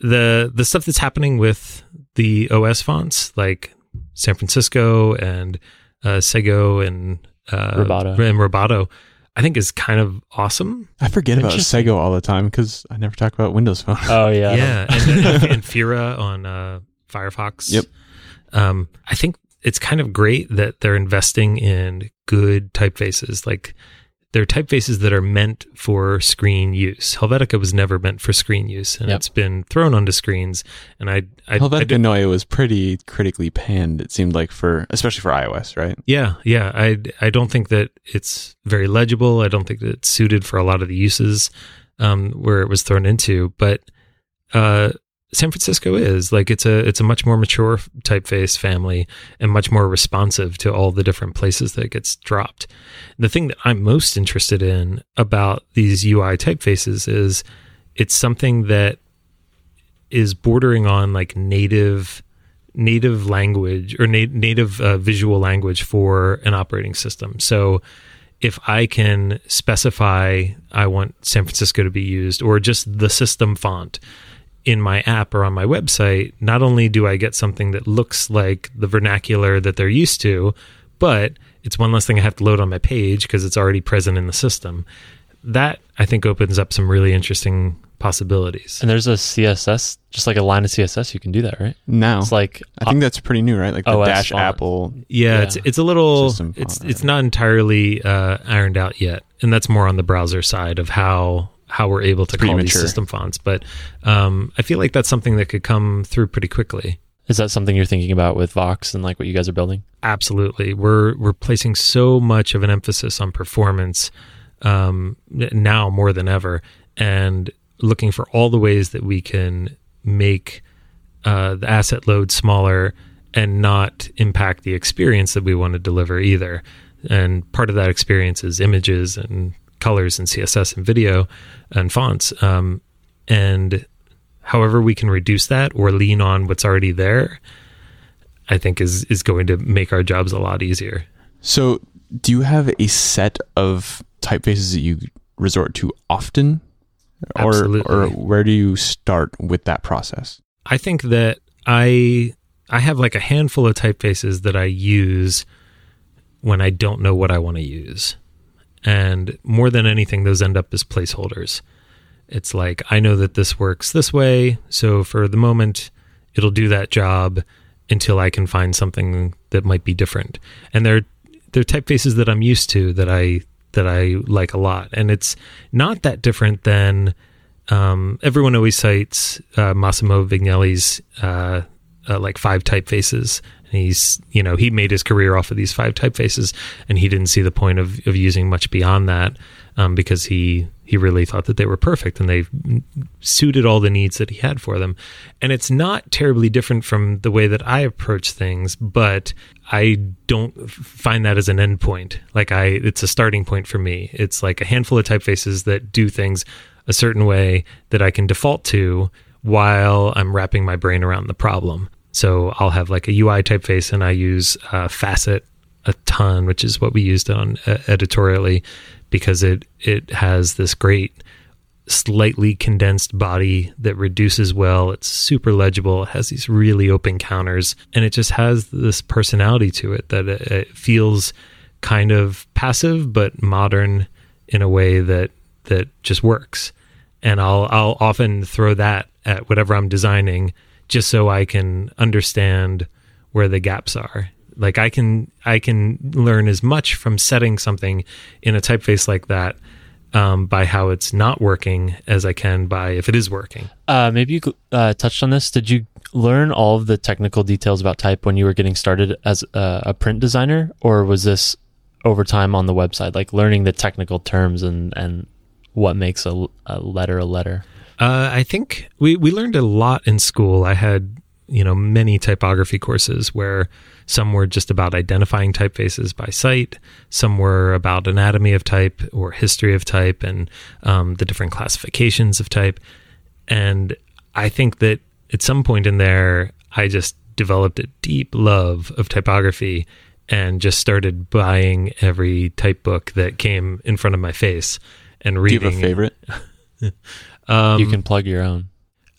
the the stuff that's happening with the OS fonts, like San Francisco and uh, Segoe and uh, Roboto. and Roboto, I think is kind of awesome. I forget about Interesting. Segoe all the time because I never talk about Windows Phone. Oh yeah, yeah, and, and, and Fira on uh, Firefox. Yep. Um, I think it's kind of great that they're investing in good typefaces. Like they're typefaces that are meant for screen use. Helvetica was never meant for screen use, and Yep. it's been thrown onto screens. And I, I, I Helvetica do- Neue was pretty critically panned. It seemed like for especially for iOS, right? yeah, yeah. I, I don't think that it's very legible. I don't think that it's suited for a lot of the uses um, where it was thrown into. But uh, San Francisco is like it's a it's a much more mature typeface family and much more responsive to all the different places that it gets dropped. The thing that I'm most interested in about these UI typefaces is it's something that is bordering on like native native language or na- native uh, visual language for an operating system. So if I can specify I want San Francisco to be used or just the system font in my app or on my website, not only do I get something that looks like the vernacular that they're used to, but it's one less thing I have to load on my page because it's already present in the system. That I think opens up some really interesting possibilities. and there's a CSS, just like a line of CSS. You can do that, right? Now, It's like I think that's pretty new, right? Like the OS Dash font. Apple. Yeah, Yeah. it's it's a little System font, it's right? it's not entirely uh, ironed out yet, and that's more on the browser side of how how we're able to call these system fonts. But um, I feel like that's something that could come through pretty quickly. is that something you're thinking about with Vox and like what you guys are building? Absolutely, we're we're placing so much of an emphasis on performance um, now more than ever, and looking for all the ways that we can make uh, the asset load smaller and not impact the experience that we want to deliver either. And part of that experience is images and colors and CSS and video and fonts. Um, and however we can reduce that or lean on what's already there, I think is is going to make our jobs a lot easier. So, do you have a set of typefaces that you resort to often, or Absolutely. or where do you start with that process? I think that I I have like a handful of typefaces that I use when I don't know what I want to use. And more than anything, those end up as placeholders. It's like, I know that this works this way. So for the moment, it'll do that job until I can find something that might be different. And they're, they're typefaces that I'm used to that I, that I like a lot. And it's not that different than, um, everyone always cites uh, Massimo Vignelli's uh, uh, like five typefaces. He's, you know, he made his career off of these five typefaces, and he didn't see the point of, of using much beyond that um, because he he really thought that they were perfect and they suited all the needs that he had for them. And it's not terribly different from the way that I approach things, but I don't find that as an endpoint. Like I, it's a starting point for me. It's like a handful of typefaces that do things a certain way that I can default to while I'm wrapping my brain around the problem. So I'll have like a UI typeface and I use uh, Facet a ton, which is what we used on uh, editorially because it it has this great slightly condensed body that reduces well. It's super legible. It has these really open counters, and it just has this personality to it that it, it feels kind of passive but modern in a way that that just works. And I'll I'll often throw that at whatever I'm designing just so I can understand where the gaps are like I can I can learn as much from setting something in a typeface like that um, by how it's not working as I can by if it is working. Uh, maybe you uh, touched on this. Did you learn all of the technical details about type when you were getting started as a, a print designer, or was this over time on the website, like learning the technical terms and and what makes a, a letter a letter? Uh, I think we we learned a lot in school. I had you know many typography courses where some were just about identifying typefaces by sight some were about anatomy of type or history of type and um, the different classifications of type and i think that at some point in there i just developed a deep love of typography and just started buying every type book that came in front of my face and reading Do you have a favorite um, you can plug your own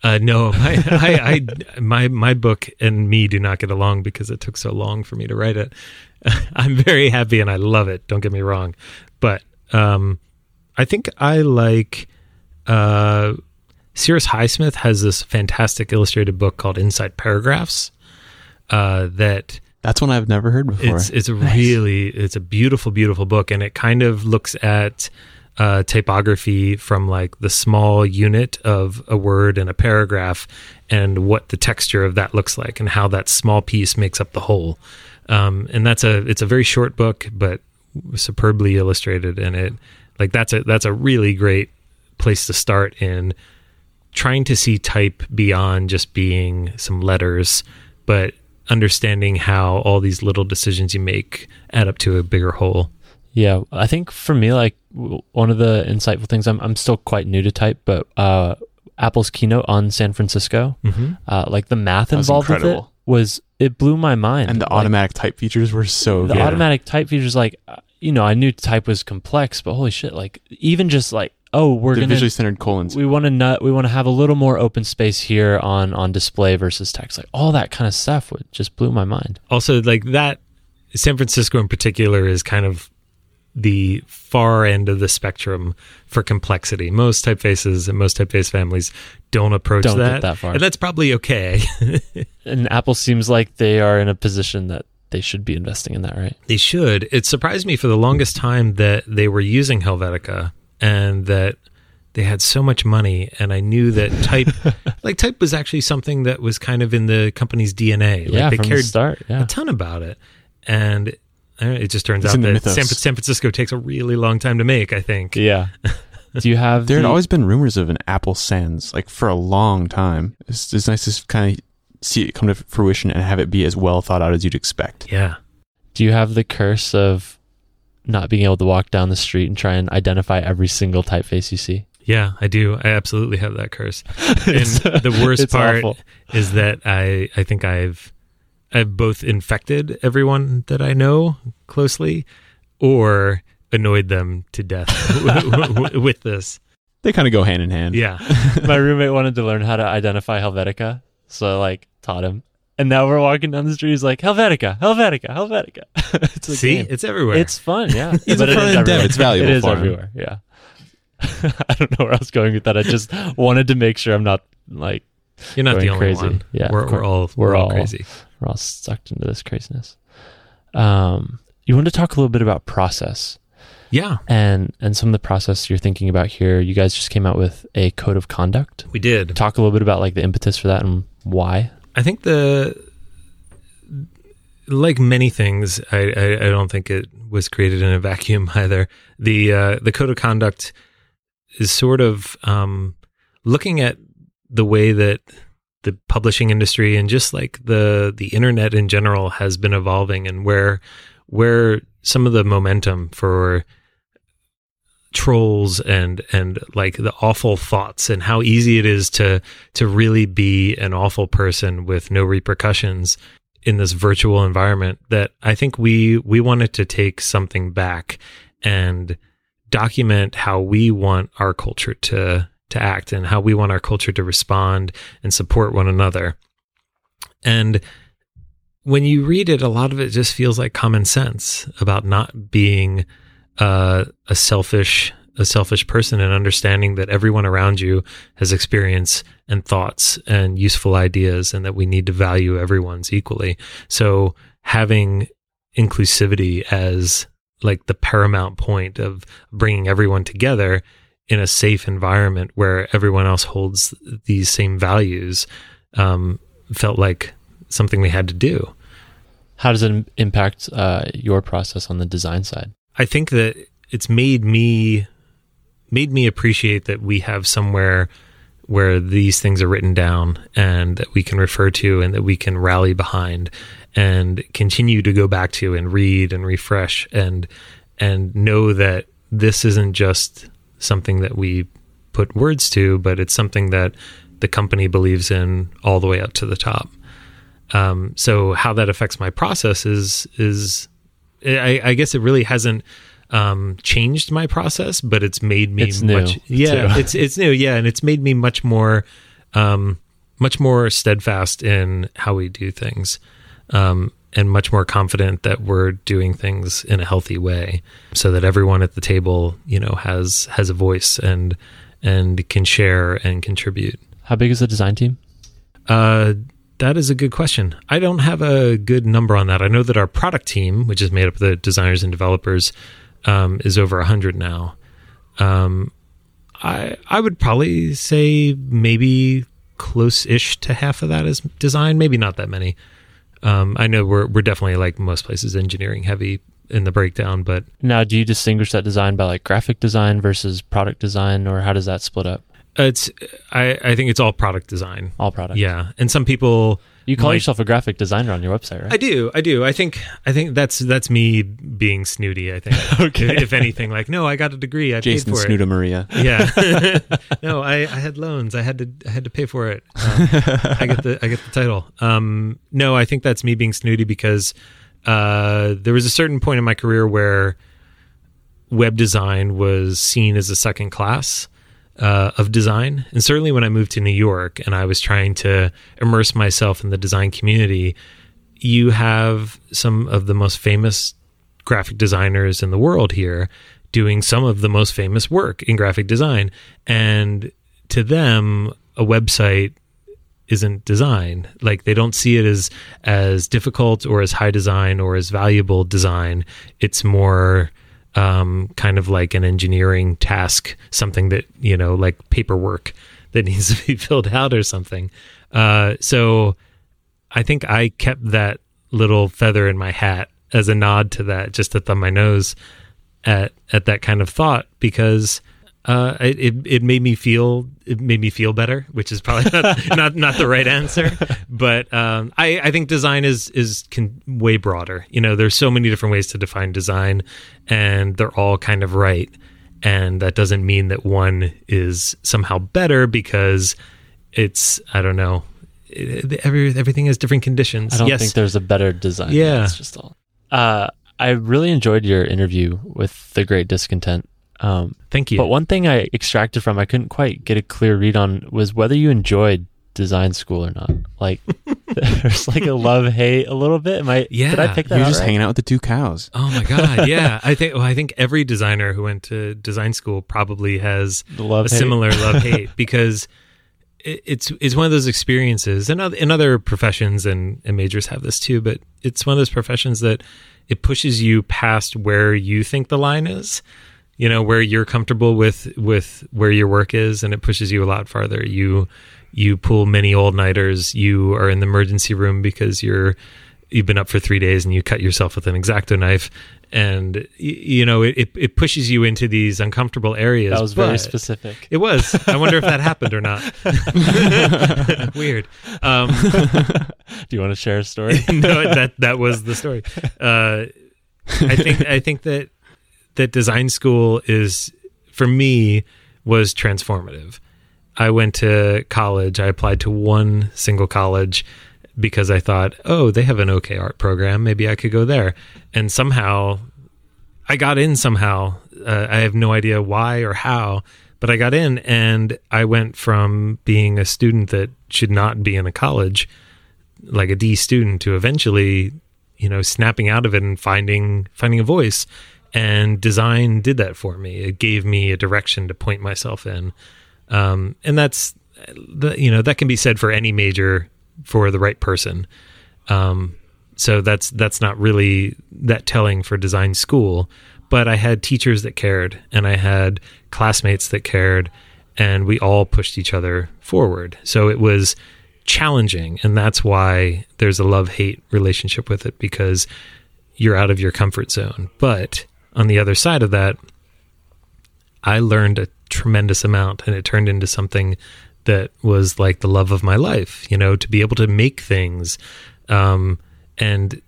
uh, no, my, I, I, my my book and me do not get along because it took so long for me to write it. I'm very happy and I love it. Don't get me wrong, but um, I think I like. Uh, Cyrus Highsmith has this fantastic illustrated book called Inside Paragraphs. Uh, that that's one I've never heard before. It's it's a really it's a beautiful beautiful book, and it kind of looks at uh, typography from like the small unit of a word and a paragraph and what the texture of that looks like and how that small piece makes up the whole. Um, and that's a it's a very short book but superbly illustrated and it like that's a that's a really great place to start in trying to see type beyond just being some letters but understanding how all these little decisions you make add up to a bigger whole yeah, I think for me, like one of the insightful things, I'm I'm still quite new to type, but uh, Apple's keynote on San Francisco, mm-hmm. uh, like the math involved with it was it blew my mind. And the like, automatic type features were so good. the good. automatic type features, like uh, you know, I knew type was complex, but holy shit, like even just like oh, we're the gonna visually centered colons. we want to nut, we want to have a little more open space here on on display versus text, like all that kind of stuff would just blew my mind. Also, like that, San Francisco in particular is kind of the far end of the spectrum for complexity. Most typefaces and most typeface families don't approach Don't that. that far. And that's probably okay. And Apple seems like they are in a position that they should be investing in that, right? they should. It surprised me for the longest time that they were using Helvetica and that they had so much money and I knew that type like type was actually something that was kind of in the company's DNA. Like yeah, they from the cared start. Yeah. a ton about it. And Eh, it just turns It's out that. San, San Francisco takes a really long time to make, I think. Yeah. Do you have There had always been rumors of an Apple Sans, like for a long time. It's, it's nice to kind of see it come to fruition and have it be as well thought out as you'd expect. Yeah. do you have the curse of not being able to walk down the street and try and identify every single typeface you see? Yeah, I do. I absolutely have that curse. And the worst part awful. is that I I think I've I've both infected everyone that I know closely or annoyed them to death with this. They kind of go hand in hand. Yeah. My roommate wanted to learn how to identify Helvetica, so I like taught him. and now we're walking down the street. He's like Helvetica, Helvetica, Helvetica. it's a See, game. it's everywhere. It's fun, yeah. He's a it is front-end dev. everywhere. It's valuable It is for him. everywhere. Yeah. I don't know where I was going with that. I just wanted to make sure I'm not like You're not the going only crazy. one. Yeah, we're, we're all We're we're all all- crazy. We're all sucked into this craziness. Um, you want to talk a little bit about process Yeah, and and some of the process you're thinking about here. You guys just came out with a code of conduct. we did. Talk a little bit about like the impetus for that and why. I think the like many things, I, I, I don't think it was created in a vacuum either. The uh, the code of conduct is sort of um, looking at the way that the publishing industry and just like the the internet in general has been evolving and where where some of the momentum for trolls and and like the awful thoughts and how easy it is to to really be an awful person with no repercussions in this virtual environment that I think we we wanted to take something back and document how we want our culture to to act and how we want our culture to respond and support one another. And when you read it, a lot of it just feels like common sense about not being uh, a selfish a selfish person and understanding that everyone around you has experience and thoughts and useful ideas and that we need to value everyone's equally. So having inclusivity as like the paramount point of bringing everyone together in a safe environment where everyone else holds these same values um, felt like something we had to do. How does it impact uh, your process on the design side? I think that it's made me made me appreciate that we have somewhere where these things are written down and that we can refer to and that we can rally behind and continue to go back to and read and refresh and and know that this isn't just something that we put words to but it's something that the company believes in all the way up to the top um, so how that affects my process is is I, I guess it really hasn't um, changed my process, but it's made me It's new, much. Yeah, too. it's it's new. Yeah, and it's made me much more, um, much more steadfast in how we do things, um, and much more confident that we're doing things in a healthy way, so that everyone at the table, you know, has has a voice and and can share and contribute. How big is the design team? Uh, that is a good question. I don't have a good number on that. I know that our product team, which is made up of the designers and developers, um, is over 100 now. Um, I I would probably say maybe close-ish to half of that is design. Maybe not that many. Um, I know we're we're definitely like most places engineering heavy in the breakdown, but Now, do you distinguish that design by like graphic design versus product design, or how does that split up? it's I I think it's all product design. All product. Yeah, and some people You call might- yourself a graphic designer on your website, right? I do, I do. I think, I think that's that's me being snooty. I think, Okay. if, if anything, like, no, I got a degree, I Jason paid for Snuda Maria. Yeah, no, I, I had loans, I had to, I had to pay for it. Um, I get the, I get the title. Um, no, I think that's me being snooty because uh, there was a certain point in my career where web design was seen as a second class uh, of design. And certainly when I moved to New York and I was trying to immerse myself in the design community, you have some of the most famous graphic designers in the world here doing some of the most famous work in graphic design. And to them, a website isn't design. Like they don't see it as as difficult or as high design or as valuable design. It's more um, kind of like an engineering task, something that you know, like paperwork that needs to be filled out or something. Uh, so I think I kept that little feather in my hat as a nod to that, just to thumb my nose at at that kind of thought because uh, it, it it made me feel it made me feel better, which is probably not not, not the right answer. But um, I I think design is is can, way broader. You know, there's so many different ways to define design, and they're all kind of right. And that doesn't mean that one is somehow better because it's I don't know. It, every everything has different conditions. I don't yes, think there's a better design. Yeah. It's just all. Uh, I really enjoyed your interview with the Great Discontent. Um, thank you. But one thing I extracted from, I couldn't quite get a clear read on, was whether you enjoyed design school or not. Like there's like a love hate a little bit. Am I? yeah, Did I pick that You're just right? hanging out with the two cows. Oh my god, yeah. I think well, I think every designer who went to design school probably has The love a hate. similar love hate because it, it's it's one of those experiences, and oth- in other professions and, and majors have this too. But it's one of those professions that it pushes you past where you think the line is. You know where you're comfortable with with where your work is, and it pushes you a lot farther. You you pull many all nighters. You are in the emergency room because you're you've been up for three days and you cut yourself with an exacto knife and you know it, it, it pushes you into these uncomfortable areas That was very specific. it was i wonder if that happened or not weird um Do you want to share a story? no that that was the story uh i think i think that that design school is for me was transformative. I went to college i applied to one single college because i thought oh they have an okay art program maybe i could go there. And somehow i got in somehow. Uh, i have no idea why or how but i got in and i went from being a student that should not be in a college like a D student to eventually, you know, snapping out of it and finding finding a voice. And design did that for me. It gave me a direction to point myself in, um, and that's the you know that can be said for any major for the right person. Um, so that's that's not really that telling for design school. But I had teachers that cared, and I had classmates that cared, and we all pushed each other forward. So it was challenging and that's why there's a love hate relationship with it because you're out of your comfort zone but on the other side of that i learned a tremendous amount and it turned into something that was like the love of my life you know to be able to make things um, and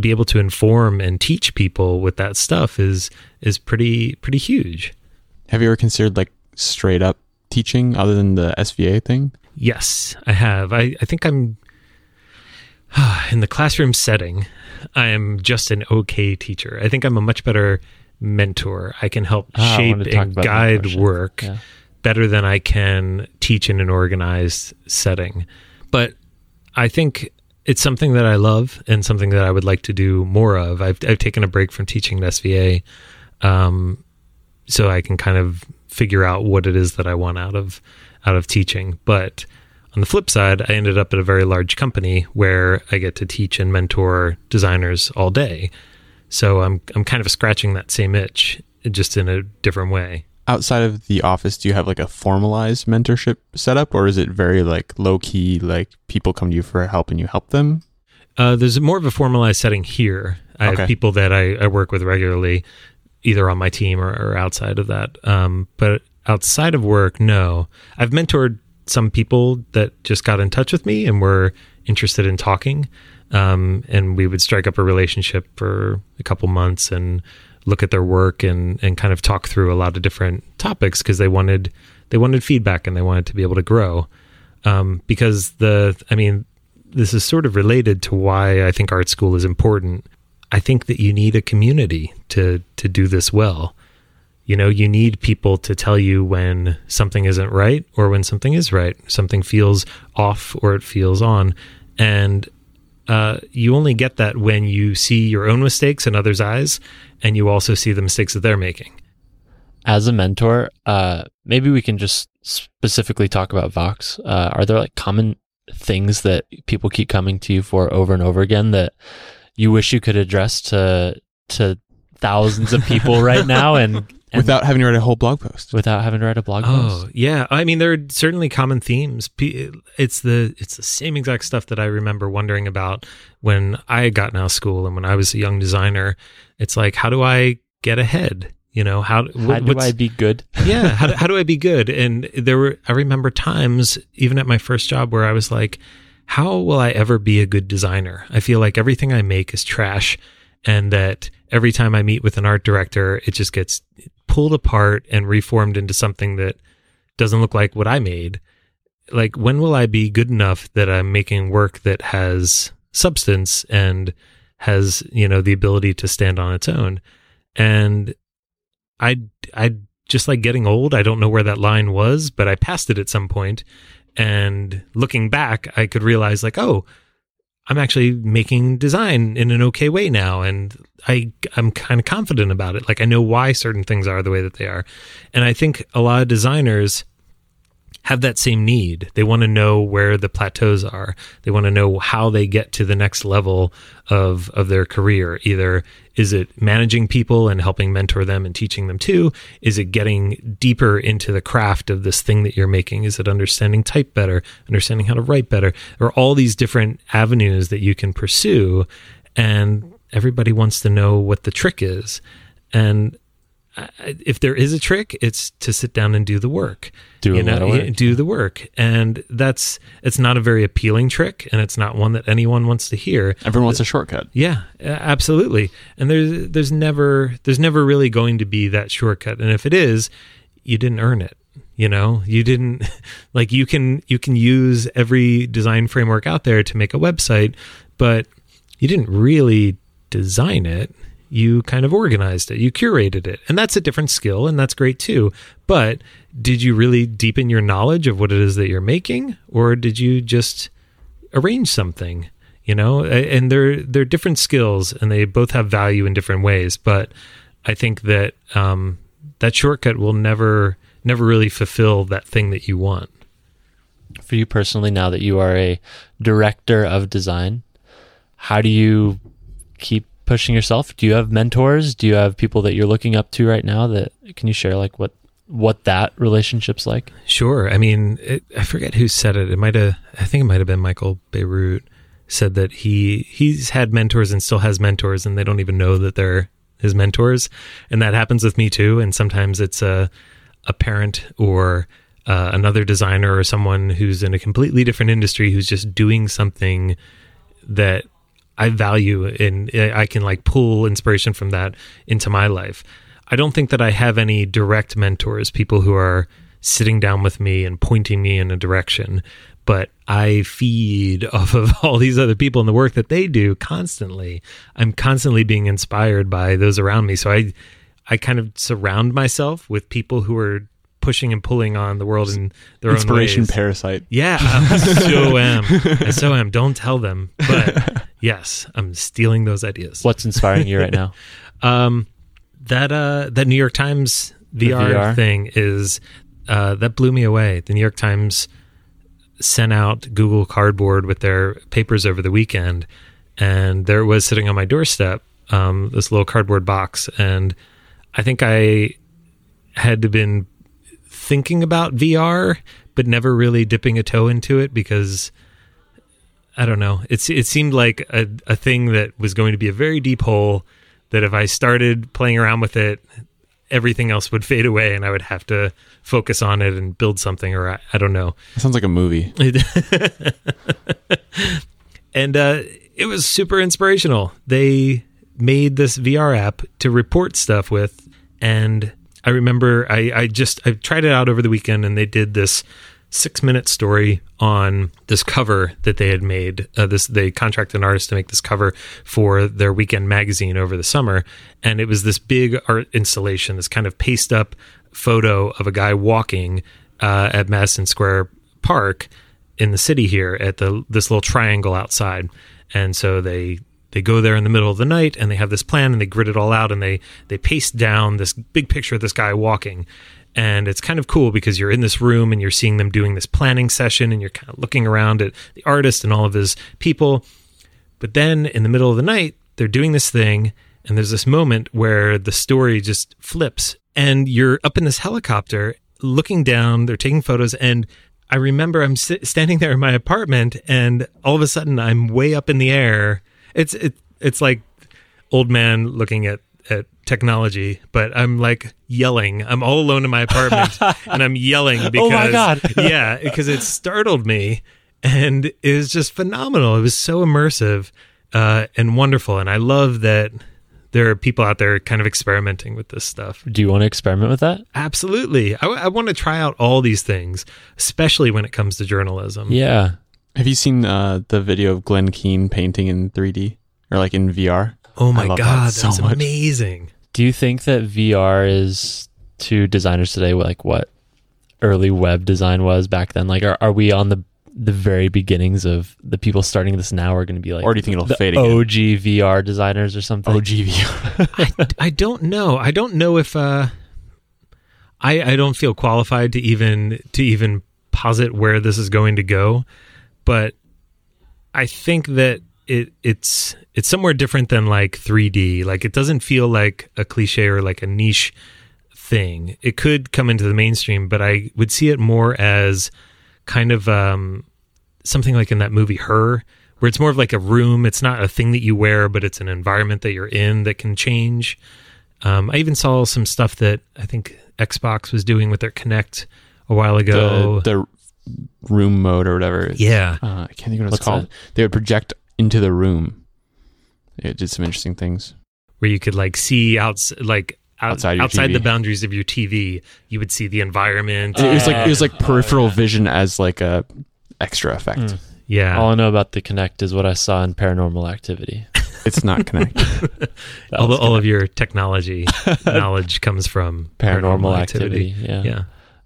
be able to inform and teach people with that stuff is is pretty pretty huge Have you ever considered like straight up teaching other than the SVA thing? Yes, I have. I, I think I'm in the classroom setting. I am just an okay teacher. I think I'm a much better mentor. I can help Ah, shape wanted to talk and guide work Yeah. better than I can teach in an organized setting. But I think it's something that I love and something that I would like to do more of. I've, I've taken a break from teaching at SVA um, so I can kind of figure out what it is that I want out of out of teaching. But on the flip side, I ended up at a very large company where I get to teach and mentor designers all day. So I'm I'm kind of scratching that same itch, just in a different way. Outside of the office, do you have like a formalized mentorship setup or is it very like low key, like people come to you for help and you help them? Uh, there's more of a formalized setting here. I Okay. have people that I, I work with regularly, either on my team or, or outside of that. Um, but outside of work, no. I've mentored some people that just got in touch with me and were interested in talking. Um, and we would strike up a relationship for a couple months and look at their work and, and kind of talk through a lot of different topics because they wanted they wanted feedback and they wanted to be able to grow. Um, because the I mean this is sort of related to why I think art school is important. I think that you need a community to to do this well. You know, you need people to tell you when something isn't right or when something is right. Something feels off or it feels on. And uh, you only get that when you see your own mistakes in others' eyes and you also see the mistakes that they're making. As a mentor, uh, maybe we can just specifically talk about Vox. Uh, are there like common things that people keep coming to you for over and over again that you wish you could address to to thousands of people right now and, and Without having to write a whole blog post. without having to write a blog oh, post. Oh yeah, I mean there are certainly common themes. It's the it's the same exact stuff that I remember wondering about when I had gotten out of school and when I was a young designer. It's like how do I get ahead? You know how How do I be good? yeah how do, how do I be good? And there were I remember times even at my first job where I was like, how will I ever be a good designer? I feel like everything I make is trash, and that every time I meet with an art director, it just gets pulled apart and reformed into something that doesn't look like what I made. Like, when will I be good enough that I'm making work that has substance and has, you know, the ability to stand on its own? And I, I just like getting old. I don't know where that line was, but I passed it at some point. And looking back, I could realize like, oh, I'm actually making design in an okay way now. And I, I'm kind of confident about it. Like I know why certain things are the way that they are. And I think a lot of designers have that same need. They want to know where the plateaus are. They want to know how they get to the next level of of their career. Either is it managing people and helping mentor them and teaching them too? Is it getting deeper into the craft of this thing that you're making? Is it understanding type better, understanding how to write better? There are all these different avenues that you can pursue and everybody wants to know what the trick is. And if there is a trick, it's to sit down and do the work. Do you of work. do the work, and that's it's not a very appealing trick, and it's not one that anyone wants to hear. Everyone wants a shortcut. Yeah, absolutely. And there's there's never there's never really going to be that shortcut, and if it is, you didn't earn it. You know, you didn't like you can you can use every design framework out there to make a website, but you didn't really design it. You kind of organized it, you curated it, and that's a different skill, and that's great too. But did you really deepen your knowledge of what it is that you're making, or did you just arrange something? You know, and they're they're different skills, and they both have value in different ways. But I think that um, that shortcut will never never really fulfill that thing that you want. For you personally, now that you are a director of design, how do you keep pushing yourself? Do you have mentors? Do you have people that you're looking up to right now? That can you share like what what that relationship's like? Sure. I mean, it, I forget who said it. It might have. I think it might have been Michael Bierut said that he he's had mentors and still has mentors, and they don't even know that they're his mentors, and that happens with me too. And sometimes it's a a parent or uh, another designer or someone who's in a completely different industry who's just doing something that I value and I can like pull inspiration from that into my life. I don't think that I have any direct mentors, people who are sitting down with me and pointing me in a direction, but I feed off of all these other people and the work that they do constantly. I'm constantly being inspired by those around me. So I I kind of surround myself with people who are pushing and pulling on the world in their Inspiration own ways. parasite. Yeah, I so am. I so am. Don't tell them. But yes, I'm stealing those ideas. What's inspiring you right now? Um, that uh, that New York Times VR, VR? thing is uh, that blew me away. The New York Times sent out Google Cardboard with their papers over the weekend, and there it was sitting on my doorstep, um, this little cardboard box, and I think I had been thinking about VR, but never really dipping a toe into it because I don't know. It's it seemed like a, a thing that was going to be a very deep hole that if I started playing around with it, everything else would fade away and I would have to focus on it and build something or I, I don't know. That sounds like a movie. and uh, it was super inspirational. They made this VR app to report stuff with, and I remember I, I just I tried it out over the weekend, and they did this six minute story on this cover that they had made. Uh, this they contracted an artist to make this cover for their weekend magazine over the summer, and it was this big art installation, this kind of paste up photo of a guy walking uh, at Madison Square Park in the city here at the this little triangle outside. And so they they go there in the middle of the night and they have this plan and they grid it all out and they they paste down this big picture of this guy walking. And it's kind of cool because you're in this room and you're seeing them doing this planning session and you're kind of looking around at the artist and all of his people. But then in the middle of the night, they're doing this thing and there's this moment where the story just flips and you're up in this helicopter looking down, they're taking photos and I remember I'm standing there in my apartment, and all of a sudden I'm way up in the air. It's it, it's like old man looking at at technology, but I'm like yelling. I'm all alone in my apartment, and I'm yelling because Oh my God. yeah, because it startled me, and it was just phenomenal. It was so immersive uh, and wonderful, and I love that there are people out there kind of experimenting with this stuff. Do you want to experiment with that? Absolutely. I, I want to try out all these things, especially when it comes to journalism. Yeah. Have you seen uh, the video of Glenn Keane painting in 3D or like in VR? Oh my I love that God, so that's much. amazing. Do you think that VR is to designers today like what early web design was back then? Like, are, are we on the the very beginnings of the people starting this now are going to be like or do you think it'll the fade again? OG VR designers or something? OGV. I, I don't know. I don't know if uh, I I don't feel qualified to even to even posit where this is going to go, but I think that it it's it's somewhere different than like 3D. Like it doesn't feel like a cliche or like a niche thing. It could come into the mainstream, but I would see it more as kind of um, something like in that movie Her, where it's more of like a room. It's not a thing that you wear, but it's an environment that you're in that can change. Um, I even saw some stuff that I think Xbox was doing with their Kinect a while ago. the, the room mode or whatever. yeah, Uh, I can't think of what What's it's called. They would project into the room. It did some interesting things. where you could like see outs like out, Outside outside, your the boundaries of your TV. You would see the environment. it was like it was like Oh, peripheral yeah. vision as like a extra effect. Mm. yeah, All I know about the Kinect is what I saw in Paranormal Activity. It's not connected. That all, was of your technology knowledge comes from Paranormal Activity. Yeah. Yeah.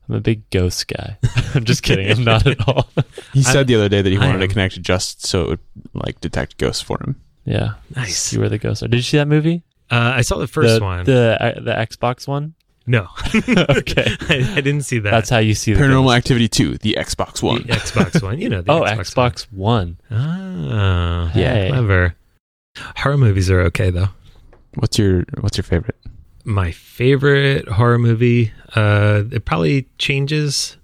I'm a big ghost guy. I'm just kidding. I'm not at all. he I- said the other day that he wanted to am. connect just so it would like detect ghosts for him. Yeah. Nice. See where the ghosts are. Did you see that movie? Uh, I saw the first the, one. The uh, the Xbox one. no, Okay. I, I didn't see that. That's how you see the Paranormal ghost. Activity 2, the Xbox the One. Xbox one. You know the Oh, Xbox, Xbox One. One. Ah, Hey. clever. Horror movies are okay though. What's your What's your favorite? My favorite horror movie. Uh, it probably changes.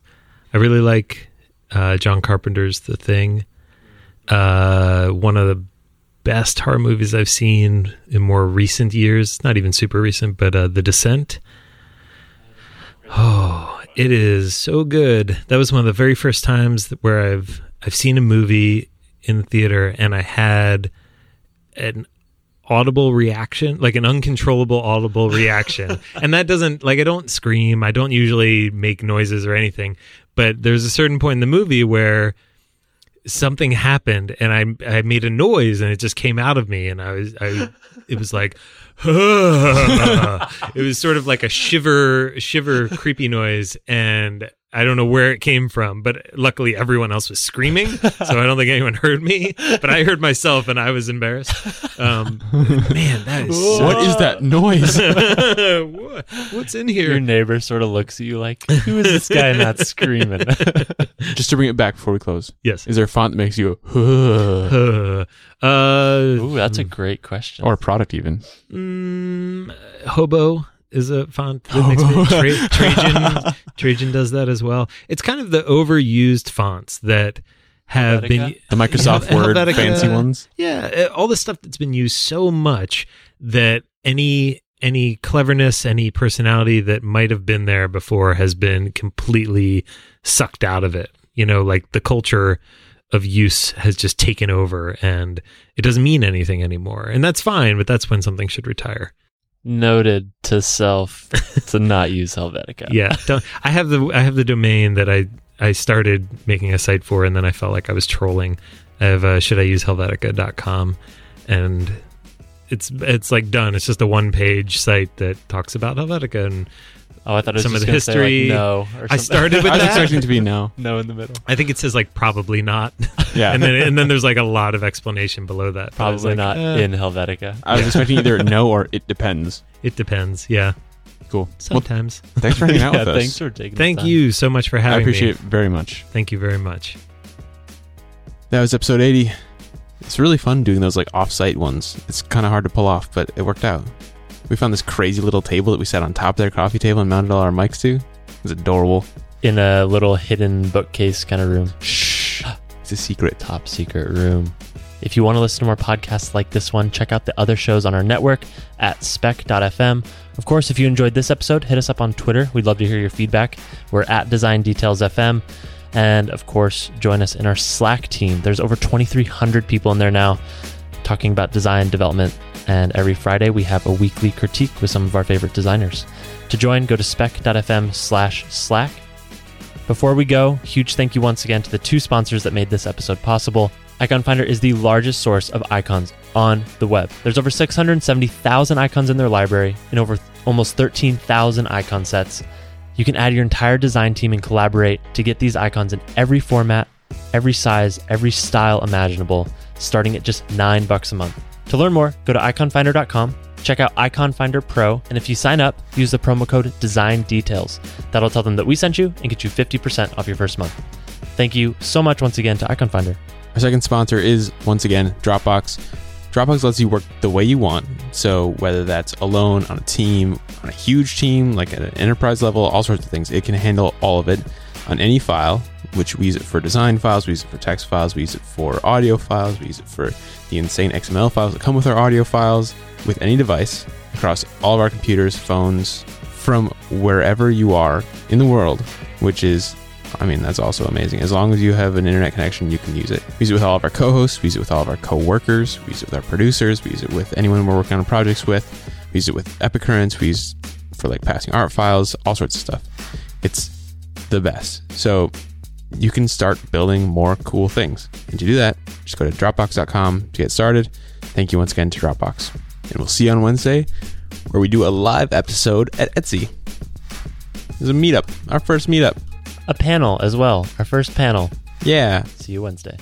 I really like uh, John Carpenter's The Thing. Uh, one of the best horror movies I've seen in more recent years. Not even super recent, but uh, The Descent. Oh, it is so good. That was one of the very first times where I've I've seen a movie in the theater and I had an audible reaction, like an uncontrollable audible reaction. and that doesn't like I don't scream, I don't usually make noises or anything, but there's a certain point in the movie where something happened and I I made a noise and it just came out of me. And I was I it was like it was sort of like a shiver shiver creepy noise. And I don't know where it came from, but luckily everyone else was screaming, so I don't think anyone heard me. But I heard myself, and I was embarrassed. Um, man, that is so What is that noise? What's in here? Your neighbor sort of looks at you like, "Who is this guy not screaming?" Just to bring it back before we close, Yes. is there a font that makes you go, Uh, uh, Ooh, that's a great question. or a product even? mm, hobo is a font that makes me Tra- Trajan. Trajan does that as well. It's kind of the overused fonts that have been The Microsoft Hel- Word Helvetica. fancy ones. Yeah, uh, all the stuff that's been used so much that any any cleverness, any personality that might have been there before has been completely sucked out of it. You know, like the culture of use has just taken over and it doesn't mean anything anymore. And that's fine, but that's when something should retire. Noted to self to not use Helvetica. Yeah. Don't, I have the I have the domain that I I started making a site for and then I felt like I was trolling. I have uh, should I use helvetica.com and it's it's like done. It's just a one page site that talks about Helvetica and Oh, I thought it was Some of the gonna say, like, history. no, or I started with I was that. expecting to be no. no in the middle. I think it says like probably not. Yeah. and then and then there's like a lot of explanation below that. But I was Probably like, not uh, in Helvetica. I was expecting either no or it depends. It depends. Yeah. Cool. Well, Sometimes. thanks for hanging out yeah, with us. thanks for taking. the Thank time. you so much for having me. I appreciate me. it very much. Thank you very much. That was episode 80. It's really fun doing those like off-site ones. It's kind of hard to pull off, but it worked out. We found this crazy little table that we sat on top of their coffee table and mounted all our mics to. It was adorable. in a little hidden bookcase kind of room. Shh. It's a secret. top secret room. If you want to listen to more podcasts like this one, check out the other shows on our network at spec.fm. Of course, if you enjoyed this episode, hit us up on Twitter. We'd love to hear your feedback. We're at Design Details FM. And of course, join us in our Slack team. There's over 2,300 people in there now talking about design development. And every Friday, we have a weekly critique with some of our favorite designers. To join, go to spec.fm slash Slack. Before we go, huge thank you once again to the two sponsors that made this episode possible. Iconfinder is the largest source of icons on the web. There's over 670,000 icons in their library and over almost 13,000 icon sets. You can add your entire design team and collaborate to get these icons in every format, every size, every style imaginable, starting at just nine bucks a month. To learn more, go to iconfinder.com, check out Iconfinder Pro, and if you sign up, use the promo code Design Details. That'll tell them that we sent you and get you 50% off your first month. Thank you so much once again to Iconfinder. Our second sponsor is once again Dropbox. Dropbox lets you work the way you want. So whether that's alone, on a team, on a huge team, like at an enterprise level, all sorts of things, it can handle all of it on any file. Which we use it for design files, we use it for text files, we use it for audio files, we use it for the insane XML files that come with our audio files, with any device across all of our computers, phones, from wherever you are in the world, which is I mean, that's also amazing. As long as you have an internet connection, you can use it. We use it with all of our co-hosts. We use it with all of our co-workers. We use it with our producers. We use it with anyone we're working on projects with. We use it with Epicurrence. We use for like passing art files, all sorts of stuff. It's the best. So you can start building more cool things. And to do that, just go to Dropbox.com to get started. Thank you once again to Dropbox. And we'll see you on Wednesday where we do a live episode at Etsy. There's a meetup, our first meetup. A panel as well, our first panel. Yeah. See you Wednesday.